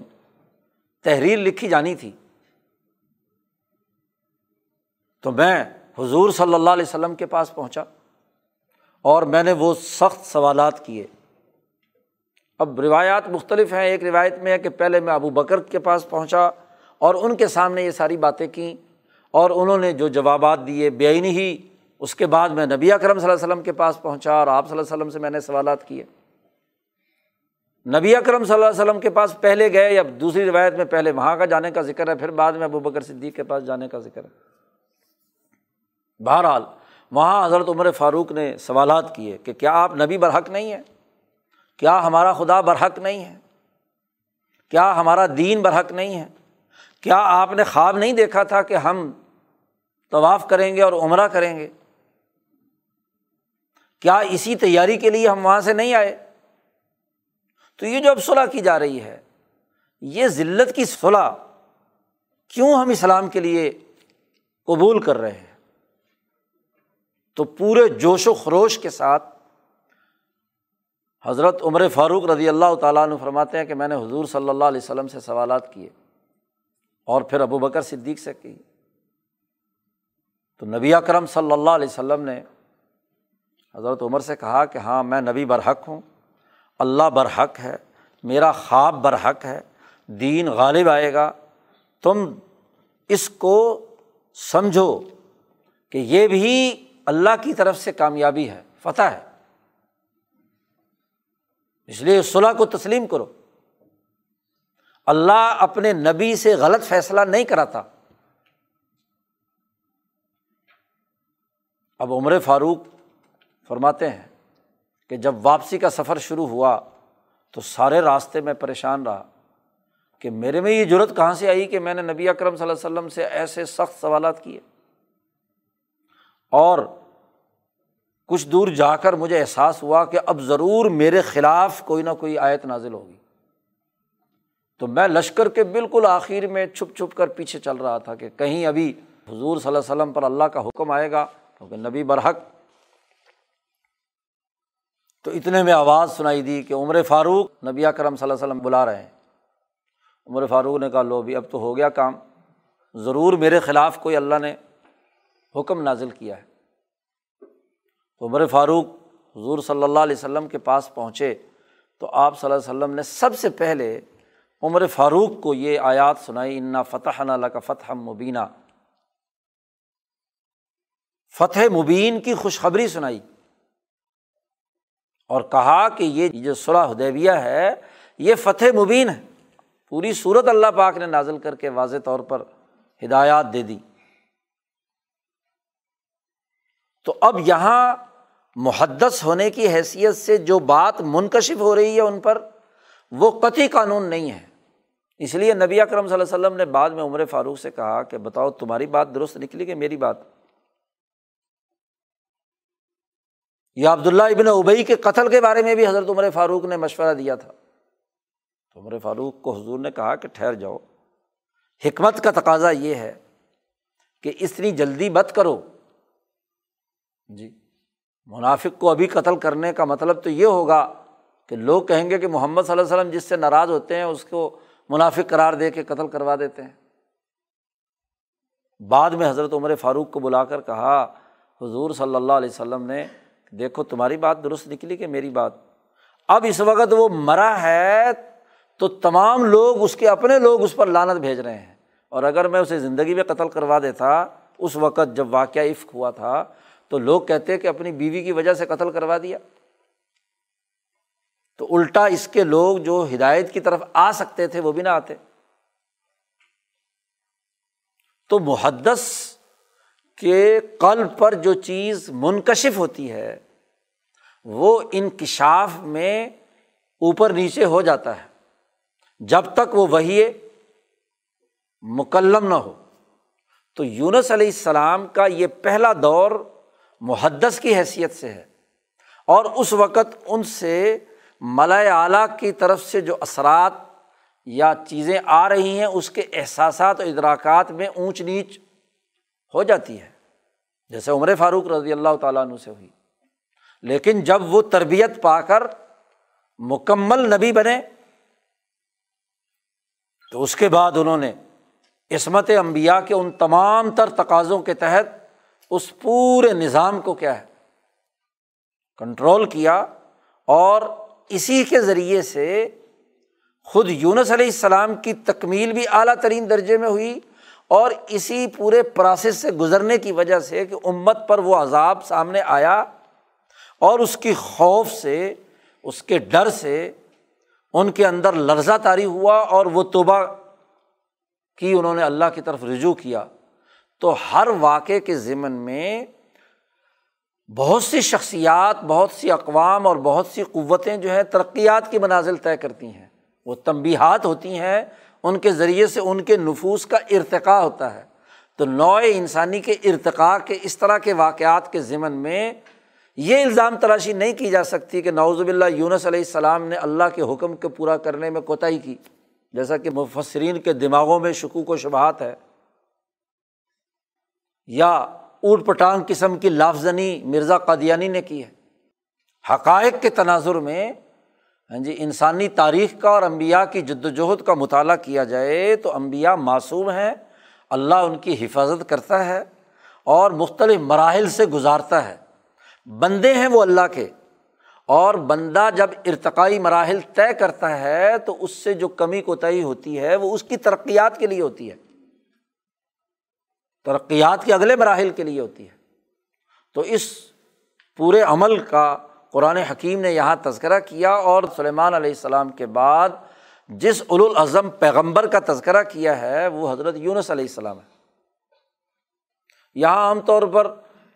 تحریر لکھی جانی تھی۔ تو میں حضور صلی اللہ علیہ وسلم کے پاس پہنچا اور میں نے وہ سخت سوالات کیے۔ اب روایات مختلف ہیں، ایک روایت میں ہے کہ پہلے میں ابو بکر کے پاس پہنچا اور ان کے سامنے یہ ساری باتیں کیں اور انہوں نے جو جوابات دیے بے ہی، اس کے بعد میں نبی اکرم صلی اللہ علیہ وسلم کے پاس پہنچا اور آپ صلی اللہ علیہ وسلم سے میں نے سوالات کیے۔ نبی اکرم صلی اللہ علیہ وسلم کے پاس پہلے گئے یا دوسری روایت میں پہلے وہاں کا جانے کا ذکر ہے، پھر بعد میں ابو بکر صدیق کے پاس جانے کا ذکر ہے۔ بہرحال، وہاں حضرت عمر فاروق نے سوالات کیے کہ کیا آپ نبی برحق نہیں ہیں؟ کیا ہمارا خدا برحق نہیں ہے؟ کیا ہمارا دین برحق نہیں ہے؟ کیا آپ نے خواب نہیں دیکھا تھا کہ ہم طواف کریں گے اور عمرہ کریں گے؟ کیا اسی تیاری کے لیے ہم وہاں سے نہیں آئے؟ تو یہ جو اب صلاح کی جا رہی ہے، یہ ذلت کی صلاح کیوں ہم اسلام کے لیے قبول کر رہے ہیں؟ تو پورے جوش و خروش کے ساتھ حضرت عمر فاروق رضی اللہ تعالیٰ عنہ فرماتے ہیں کہ میں نے حضور صلی اللہ علیہ وسلم سے سوالات کیے اور پھر ابو بکر صدیق سے کی۔ تو نبی اکرم صلی اللہ علیہ وسلم نے حضرت عمر سے کہا کہ ہاں میں نبی برحق ہوں۔ اللہ برحق ہے، میرا خواب برحق ہے، دین غالب آئے گا۔ تم اس کو سمجھو کہ یہ بھی اللہ کی طرف سے کامیابی ہے، فتح ہے۔ اس لیے صلاح کو تسلیم کرو۔ اللہ اپنے نبی سے غلط فیصلہ نہیں کراتا۔ اب عمر فاروق فرماتے ہیں کہ جب واپسی کا سفر شروع ہوا تو سارے راستے میں پریشان رہا کہ میرے میں یہ ضرورت کہاں سے آئی کہ میں نے نبی اکرم صلی اللہ علیہ وسلم سے ایسے سخت سوالات کیے؟ اور کچھ دور جا کر مجھے احساس ہوا کہ اب ضرور میرے خلاف کوئی نہ کوئی آیت نازل ہوگی۔ تو میں لشکر کے بالکل آخر میں چھپ چھپ کر پیچھے چل رہا تھا کہ کہیں ابھی حضور صلی اللہ علیہ وسلم پر اللہ کا حکم آئے گا، کیونکہ نبی برحق تو اتنے میں آواز سنائی دی کہ عمر فاروق نبی کرم صلی اللہ علیہ وسلم بلا رہے ہیں۔ عمر فاروق نے کہا، لو بھی اب تو ہو گیا کام۔ ضرور میرے خلاف کوئی اللہ نے حکم نازل کیا ہے۔ تو عمر فاروق حضور صلی اللہ علیہ وسلم کے پاس پہنچے۔ تو آپ صلی اللہ علیہ وسلم نے سب سے پہلے عمر فاروق کو یہ آیات سنائی، انا فتح نہ کا فتح مبینہ فتح مبین کی خوشخبری سنائی۔ اور کہا کہ یہ جو صلاح حدیبیہ ہے، یہ فتح مبین ہے۔ پوری صورت اللہ پاک نے نازل کر کے واضح طور پر ہدایات دے دی۔ تو اب یہاں محدث ہونے کی حیثیت سے جو بات منکشف ہو رہی ہے ان پر، وہ قطعی قانون نہیں ہے۔ اس لیے نبی اکرم صلی اللہ علیہ وسلم نے بعد میں عمر فاروق سے کہا کہ بتاؤ تمہاری بات درست نکلی کہ میری بات؟ یا عبداللہ ابن ابئی کے قتل کے بارے میں بھی حضرت عمر فاروق نے مشورہ دیا تھا۔ تو عمر فاروق کو حضور نے کہا کہ ٹھہر جاؤ۔ حکمت کا تقاضا یہ ہے کہ اتنی جلدی مت کرو۔ جی منافق کو ابھی قتل کرنے کا مطلب تو یہ ہوگا کہ لوگ کہیں گے کہ محمد صلی اللہ علیہ وسلم جس سے ناراض ہوتے ہیں اس کو منافق قرار دے کے قتل کروا دیتے ہیں۔ بعد میں حضرت عمر فاروق کو بلا کر کہا، حضور صلی اللہ علیہ وسلم نے دیکھو تمہاری بات درست نکلی کہ میری بات؟ اب اس وقت وہ مرا ہے تو تمام لوگ اس کے اپنے لوگ اس پر لانت بھیج رہے ہیں۔ اور اگر میں اسے زندگی میں قتل کروا دیتا، اس وقت جب واقعہ عفق ہوا تھا، تو لوگ کہتے کہ اپنی بیوی کی وجہ سے قتل کروا دیا۔ تو الٹا اس کے لوگ جو ہدایت کی طرف آ سکتے تھے، وہ بھی نہ آتے۔ تو محدث کے قلب پر جو چیز منکشف ہوتی ہے، وہ انکشاف میں اوپر نیچے ہو جاتا ہے۔ جب تک وہ وہی مکلم نہ ہو۔ تو یونس علیہ السلام کا یہ پہلا دور محدث کی حیثیت سے ہے۔ اور اس وقت ان سے ملائے اعلیٰ کی طرف سے جو اثرات یا چیزیں آ رہی ہیں، اس کے احساسات و ادراکات میں اونچ نیچ ہو جاتی ہے۔ جیسے عمر فاروق رضی اللہ تعالیٰ عنہ سے ہوئی۔ لیکن جب وہ تربیت پا کر مکمل نبی بنے، تو اس کے بعد انہوں نے عصمت امبیا کے ان تمام تر تقاضوں کے تحت اس پورے نظام کو کیا ہے، کنٹرول کیا اور اسی کے ذریعے سے خود یونس علیہ السلام کی تکمیل بھی اعلیٰ ترین درجے میں ہوئی۔ اور اسی پورے پروسیس سے گزرنے کی وجہ سے کہ امت پر وہ عذاب سامنے آیا اور اس کی خوف سے، اس کے ڈر سے ان کے اندر لرزہ تاری ہوا اور وہ توبہ کی انہوں نے اللہ کی طرف رجوع کیا۔ تو ہر واقعے کے ضمن میں بہت سی شخصیات، بہت سی اقوام اور بہت سی قوتیں جو ہیں ترقیات کی منازل طے کرتی ہیں۔ وہ تنبیہات ہوتی ہیں ان کے ذریعے سے ان کے نفوس کا ارتقا ہوتا ہے۔ تو نوع انسانی کے ارتقاء کے اس طرح کے واقعات کے ضمن میں یہ الزام تلاشی نہیں کی جا سکتی کہ نوزب اللہ یونس علیہ السلام نے اللہ کے حکم کے پورا کرنے میں کوتاہی کی۔ جیسا کہ مفسرین کے دماغوں میں شکوک و شبہات ہے۔ یا اوٹ پٹانگ قسم کی لافزنی مرزا قادیانی نے کی ہے۔ حقائق کے تناظر میں ہاں جی انسانی تاریخ کا اور امبیا کی جد وجہد کا مطالعہ کیا جائے تو امبیا معصوم ہیں، اللہ ان کی حفاظت کرتا ہے اور مختلف مراحل سے گزارتا ہے۔ بندے ہیں وہ اللہ کے اور بندہ جب ارتقائی مراحل طے کرتا ہے تو اس سے جو کمی کوتاہی ہوتی ہے وہ اس کی ترقیات کے لیے ہوتی ہے۔ ترقیات کے اگلے مراحل کے لیے ہوتی ہے۔ تو اس پورے عمل کا قرآن حکیم نے یہاں تذکرہ کیا اور سلیمان علیہ السلام کے بعد جس الاظم پیغمبر کا تذکرہ کیا ہے، وہ حضرت یونس علیہ السلام ہے۔ یہاں عام طور پر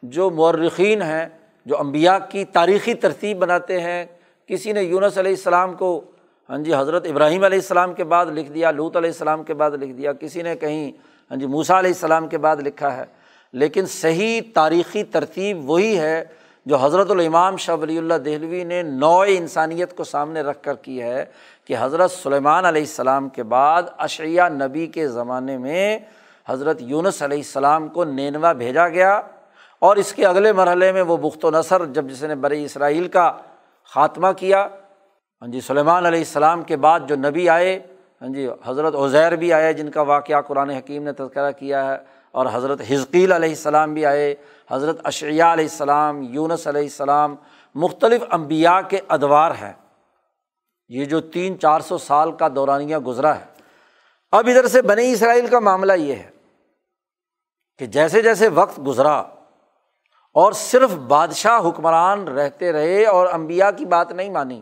جو مورخین ہیں، جو امبیا کی تاریخی ترتیب بناتے ہیں، کسی نے یونس علیہ السلام کو ہاں جی حضرت ابراہیم علیہ السلام کے بعد لکھ دیا لوت علیہ السلام کے بعد لکھ دیا، کسی نے کہیں ہاں جی موسا علیہ السلام کے بعد لکھا ہے۔ لیکن صحیح تاریخی ترتیب وہی ہے جو حضرت الامام شاہ ولی اللہ دہلوی نے نو انسانیت کو سامنے رکھ کر کی ہے کہ حضرت سلیمان علیہ السلام کے بعد اشعیہ نبی کے زمانے میں حضرت یونس علیہ السلام کو نینوا بھیجا گیا اور اس کے اگلے مرحلے میں وہ بخت و نثر جب جس نے بری اسرائیل کا خاتمہ کیا ہاں جی سلیمان علیہ السلام کے بعد جو نبی آئے ہاں جی حضرت عزیر بھی آئے جن کا واقعہ قرآن حکیم نے تذکرہ کیا ہے اور حضرت حزقیل علیہ السلام بھی آئے حضرت اشعیہ علیہ السلام، یونس علیہ السلام، مختلف امبیا کے ادوار ہیں۔ یہ جو تین چار سو سال کا دورانیہ گزرا ہے۔ اب ادھر سے بنی اسرائیل کا معاملہ یہ ہے کہ جیسے جیسے وقت گزرا اور صرف بادشاہ حکمران رہتے رہے اور امبیا کی بات نہیں مانی،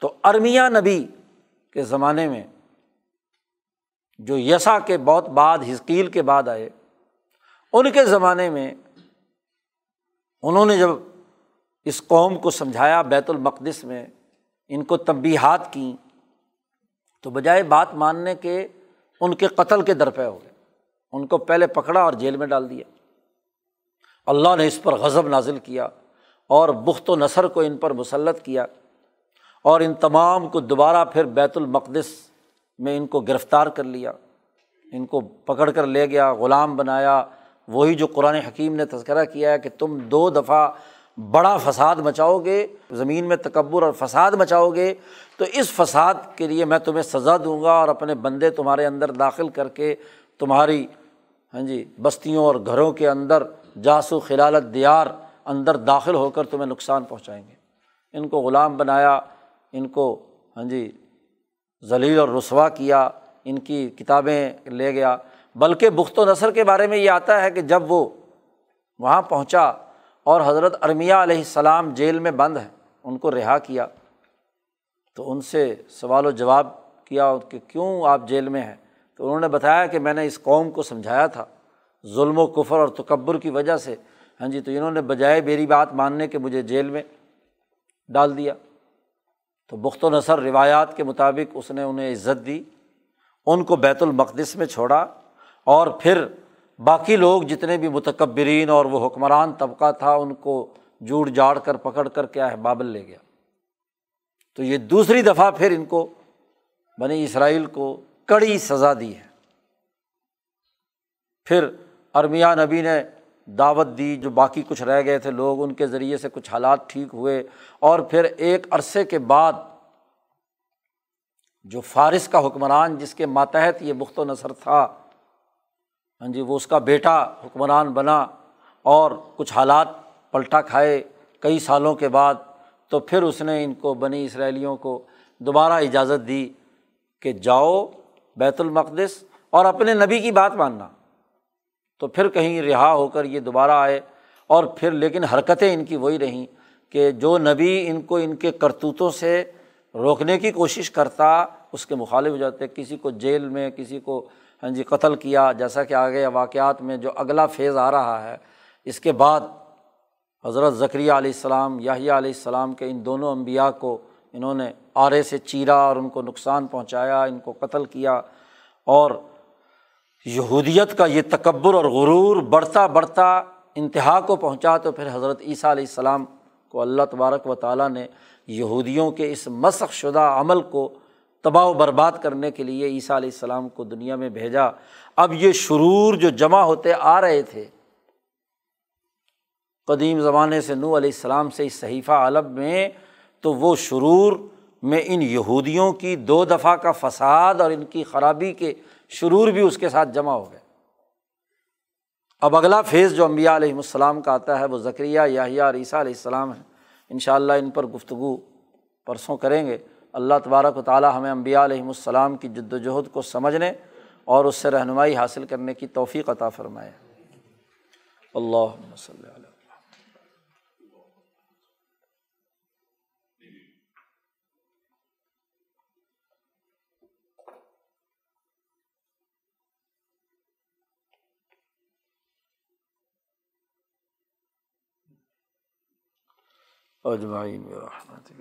تو ارمیا نبی کے زمانے میں جو یسا کے بہت بعد ہزکیل کے بعد آئے ان کے زمانے میں انہوں نے جب اس قوم کو سمجھایا، بیت المقدس میں ان کو تنبیہات کیں، تو بجائے بات ماننے کے ان کے قتل کے درپے ہو گئے۔ ان کو پہلے پکڑا اور جیل میں ڈال دیا۔ اللہ نے اس پر غضب نازل کیا اور بخت و نثر کو ان پر مسلط کیا اور ان تمام کو دوبارہ پھر بیت المقدس میں ان کو گرفتار کر لیا۔ ان کو پکڑ کر لے گیا، غلام بنایا۔ وہی جو قرآن حکیم نے تذکرہ کیا ہے کہ تم دو دفعہ بڑا فساد مچاؤ گے، زمین میں تکبر اور فساد مچاؤ گے، تو اس فساد کے لیے میں تمہیں سزا دوں گا اور اپنے بندے تمہارے اندر داخل کر کے تمہاری ہاں جی بستیوں اور گھروں کے اندر جاسو خلالت دیار اندر داخل ہو کر تمہیں نقصان پہنچائیں گے۔ ان کو غلام بنایا، ان کو ہاں جی ذلیل اور رسوا کیا، ان کی کتابیں لے گیا۔ بلکہ بخت و نثر کے بارے میں یہ آتا ہے کہ جب وہ وہاں پہنچا اور حضرت ارمیا علیہ السلام جیل میں بند ہے، ان کو رہا کیا، تو ان سے سوال و جواب کیا کہ کیوں آپ جیل میں ہیں؟ تو انہوں نے بتایا کہ میں نے اس قوم کو سمجھایا تھا ظلم و کفر اور تکبر کی وجہ سے۔ ہاں جی تو انہوں نے بجائے میری بات ماننے کے مجھے جیل میں ڈال دیا۔ تو بخت و نثر روایات کے مطابق اس نے انہیں عزت دی، ان کو بیت المقدس میں چھوڑا۔ اور پھر باقی لوگ جتنے بھی متکبرین اور وہ حکمران طبقہ تھا، ان کو جوڑ جاڑ کر، پکڑ کر کیا ہے، بابل لے گیا۔ تو یہ دوسری دفعہ پھر ان کو بنی اسرائیل کو کڑی سزا دی ہے۔ پھر ارمیا نبی نے دعوت دی، جو باقی کچھ رہ گئے تھے لوگ، ان کے ذریعے سے کچھ حالات ٹھیک ہوئے۔ اور پھر ایک عرصے کے بعد جو فارس کا حکمران، جس کے ماتحت یہ مخت و نثر تھا ہاں جی وہ اس کا بیٹا حکمران بنا اور کچھ حالات پلٹا کھائے کئی سالوں کے بعد تو پھر اس نے ان کو بنی اسرائیلیوں کو دوبارہ اجازت دی کہ جاؤ بیت المقدس اور اپنے نبی کی بات ماننا۔ تو پھر کہیں رہا ہو کر یہ دوبارہ آئے اور پھر لیکن حرکتیں ان کی وہی رہیں کہ جو نبی ان کو ان کے کرتوتوں سے روکنے کی کوشش کرتا، اس کے مخالف ہو جاتے، کسی کو جیل میں، کسی کو ہاں جی قتل کیا، جیسا کہ آگے واقعات میں جو اگلا فیض آ رہا ہے، اس کے بعد حضرت ذکریہ علیہ السلام یاہیا علیہ السلام کے ان دونوں انبیاء کو انہوں نے آرے سے چیرا اور ان کو نقصان پہنچایا، ان کو قتل کیا اور یہودیت کا یہ تکبر اور غرور بڑھتا بڑھتا انتہا کو پہنچا تو پھر حضرت عیسیٰ علیہ السلام کو اللہ تبارک و تعالیٰ نے یہودیوں کے اس مسخ شدہ عمل کو تباہ و برباد کرنے کے لیے عیسیٰ علیہ السلام کو دنیا میں بھیجا۔ اب یہ شرور جو جمع ہوتے آ رہے تھے، قدیم زمانے سے نو علیہ السلام سے اس صحیفہ علب میں، تو وہ شرور میں ان یہودیوں کی دو دفعہ کا فساد اور ان کی خرابی کے شرور بھی اس کے ساتھ جمع ہو گئے۔ اب اگلا فیض جو امبیا علیہم السلام کا آتا ہے، وہ ذکریہ یاہیا اور عیسیٰ علیہ السلام ہے ان شاء اللہ ان پر گفتگو پرسوں کریں گے۔ اللہ تبارک و تعالیٰ ہمیں امبیا علیہم السلام کی جد وجہد کو سمجھنے اور اس سے رہنمائی حاصل کرنے کی توفیق عطا فرمائے۔ اللہ وسلم اجمعین رحمت